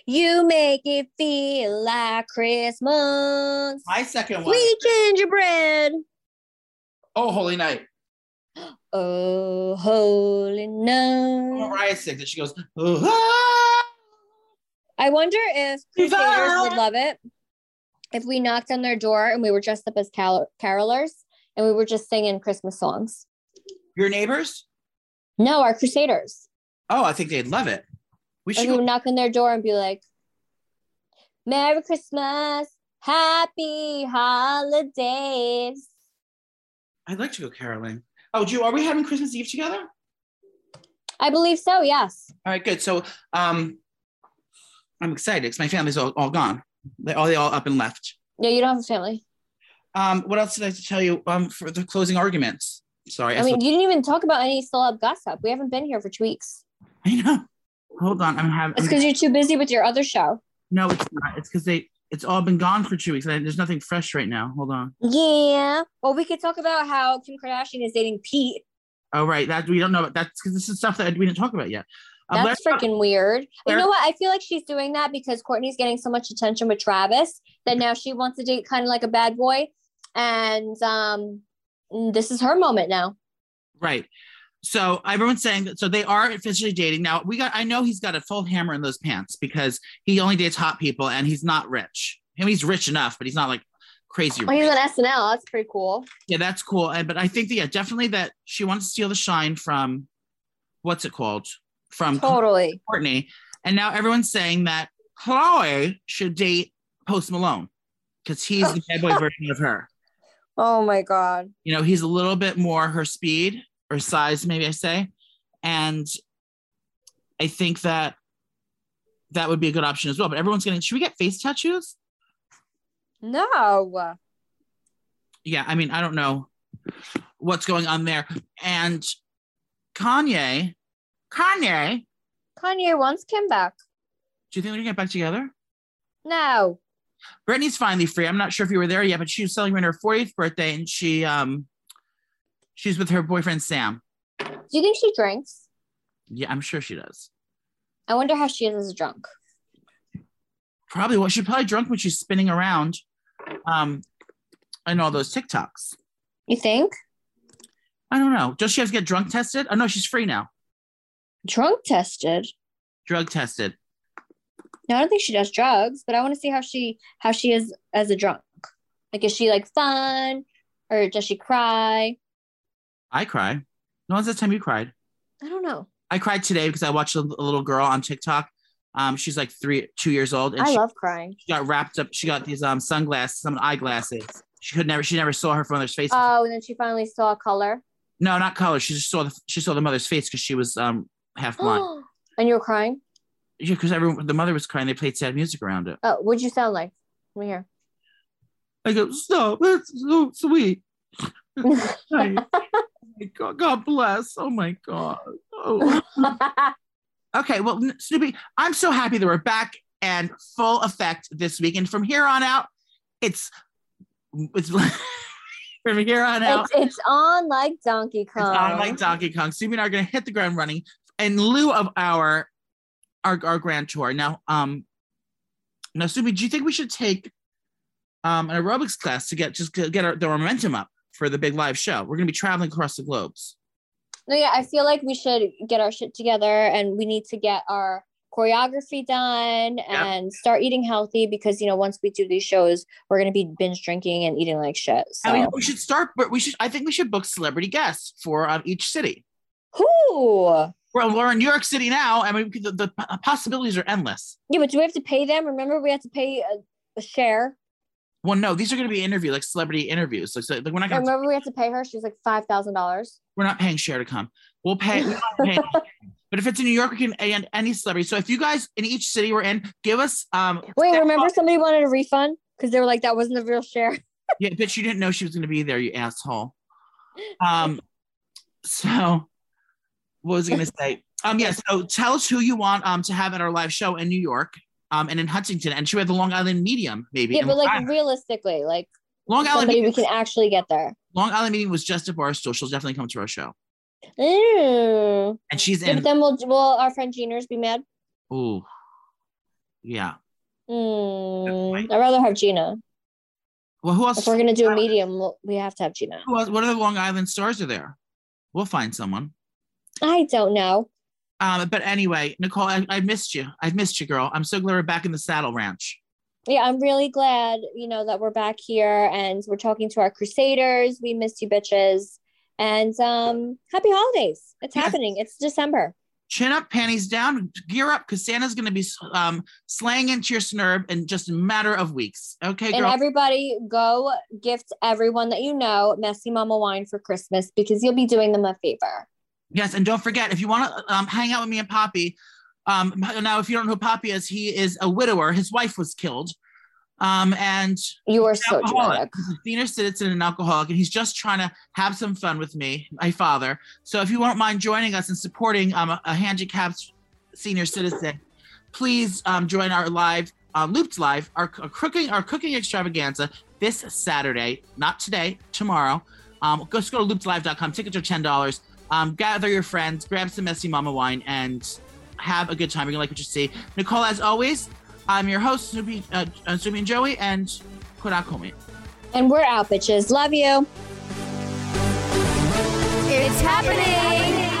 S2: You make it feel like Christmas.
S4: my second one.
S2: Sweet gingerbread.
S4: Oh, Holy Night.
S2: Oh, holy night.
S4: Mariah sings it. She goes, "Oh, ah."
S2: I wonder if Crusaders would love it if we knocked on their door and we were dressed up as carol- carolers and we were just singing Christmas songs.
S4: your neighbors.
S2: No, our Crusaders.
S4: Oh, I think they'd love it. We should
S2: Like we
S4: go
S2: would knock on their door and be like, Merry Christmas, Happy Holidays.
S4: I'd like to go caroling. Oh, Drew, are we having Christmas Eve together?
S2: I believe so, yes.
S4: All right, good. So um I'm excited because my family's all, all gone. They all they all up and left.
S2: Yeah, you don't have a family.
S4: Um, what else did I tell you? Um, for the closing arguments. Sorry, I,
S2: I mean, you didn't even talk about any celeb gossip. We haven't been here for two weeks.
S4: I know. Hold on, I'm having.
S2: It's because you're too busy with your other show.
S4: no, it's not. It's because they. It's all been gone for two weeks. and There's nothing fresh right now. Hold on.
S2: Yeah. Well, we could talk about how Kim Kardashian is dating Pete.
S4: Oh, right. That we don't know. That's because this is stuff that we didn't talk about yet.
S2: That's freaking weird. You know what? I feel like she's doing that because Kourtney's getting so much attention with Travis that now she wants to date kind of like a bad boy. And um this is her moment now.
S4: Right. So everyone's saying that. So they are officially dating now. We got. I know he's got a full hammer in those pants because he only dates hot people and he's not rich. I mean, he's rich enough, but he's not like crazy.
S2: Oh, he's on SNL. That's pretty cool.
S4: Yeah, that's cool. And but I think that yeah, definitely that she wants to steal the shine from what's it called? From
S2: Totally.
S4: Kourtney. And now everyone's saying that Khloe should date Post Malone because he's the bad boy version of her.
S2: Oh my god.
S4: You know, he's a little bit more her speed or size, maybe I say. And I think that that would be a good option as well. But everyone's getting, should we get face tattoos?
S2: No.
S4: Yeah, I mean, I don't know what's going on there. And Kanye, Kanye,
S2: Kanye wants Kim back.
S4: do you think they're gonna get back together?
S2: No.
S4: Britney's finally free. I'm not sure if you were there yet, but she was celebrating her 40th birthday and she um she's with her boyfriend Sam.
S2: Do you think she drinks?
S4: Yeah, I'm sure she does.
S2: I wonder how she is as a drunk.
S4: Probably well, she's probably drunk when she's spinning around um and all those TikToks.
S2: You think?
S4: I don't know. Does she have to get drunk tested? Oh no, she's free now.
S2: Drunk tested.
S4: Drug tested.
S2: No, I don't think she does drugs, but I want to see how she how she is as a drunk. Like, is she like fun, or does she cry?
S4: I cry. No one's the time you cried.
S2: I don't know.
S4: I cried today because I watched a, a little girl on TikTok. Um, she's like three, two years old, and
S2: I
S4: she,
S2: love crying.
S4: she got wrapped up. She got these um sunglasses, some eyeglasses. She could never, she never saw her mother's face.
S2: Oh, and then she finally saw color.
S4: no, not color. She just saw the she saw the mother's face because she was um half blind.
S2: and you were crying.
S4: yeah, because everyone the mother was crying. They played sad music around it.
S2: Oh, what'd you sound like? Let me hear.
S4: I go, stop. That's so sweet. Oh my God, God bless. Oh my God. Oh. Okay, well, Snoopy, I'm so happy that we're back and full effect this week. And from here on out, it's it's from here on out.
S2: It's, it's on like Donkey Kong.
S4: It's on like Donkey Kong. Sumi and I are going to hit the ground running in lieu of our our our grand tour. Now, um, now Sumi, do you think we should take um an aerobics class to get just get our, the momentum up for the big live show? We're going to be traveling across the globes.
S2: No, yeah, I feel like we should get our shit together and we need to get our choreography done and start eating healthy because you know once we do these shows we're going to be binge drinking and eating like shit so
S4: I mean, we should start, but we should. I think we should book celebrity guests for um, each city.
S2: who
S4: Well, we're in New York City now. I mean, the, the possibilities are endless.
S2: yeah but do we have to pay them remember we have to pay a, a Cher
S4: Well, no, these are going to be interview like celebrity interviews. Like, so, like we're not going to
S2: remember we have to pay her she's like five thousand dollars
S4: we're not paying Cher to come. We'll pay. we're not paying- but if it's in New York, we can and any celebrity. So if you guys in each city we're in, give us um.
S2: wait remember somebody wanted a refund because they were like that wasn't the real Cher
S4: Yeah, bitch, you didn't know she was going to be there, you asshole. Um, so what was I going to say? Um, yeah. So tell us who you want um to have at our live show in New York, um, and in Huntington, and she had the Long Island Medium, maybe.
S2: yeah but like
S4: Island-
S2: realistically like
S4: Long Island,
S2: somebody we can actually get there
S4: Long Island Medium was just a barstool. She'll definitely come to our show,
S2: mm.
S4: and she's
S2: yeah, but
S4: in.
S2: then will will our friend Jeaners be mad
S4: Ooh, yeah.
S2: Mm. I'd rather have Gina.
S4: Well, who else?
S2: If we're gonna do a medium, we have to have Gina.
S4: Who else? What other Long Island stars are there? We'll find someone.
S2: I don't know.
S4: Um, but anyway, Nicole, I, I missed you. I've missed you, girl. I'm so glad we're back in the saddle ranch.
S2: Yeah, I'm really glad, you know, that we're back here and we're talking to our crusaders. We missed you bitches. And um happy holidays. It's
S4: Yes.
S2: happening. It's December.
S4: Chin up, panties down, gear up, because Santa's going to be um, slaying into your snurb in just a matter of weeks. Okay,
S2: And everybody go gift everyone that you know Messy Mama wine for Christmas because you'll be doing them a favor.
S4: Yes, and don't forget if you want to um, hang out with me and Poppy. Um, now, if you don't know who Poppy is, he is a widower. His wife was killed, um, and
S2: You are so dramatic.
S4: He's a senior citizen and an alcoholic, and he's just trying to have some fun with me, my father. So if you won't mind joining us and supporting um, a, a handicapped senior citizen, please um, join our live, uh, Looped Live, our, our cooking, our cooking extravaganza this Saturday, not today, tomorrow. Um, go, just go to loopedlive.com. Tickets are ten dollars. Um, gather your friends, grab some messy mama wine, and have a good time. You're gonna like what you see. Nicole, as always, I'm your host, Snoopy, uh, uh, Snoopy and Joey, and Korakumi.
S2: And we're out, bitches. Love you.
S1: It's happening.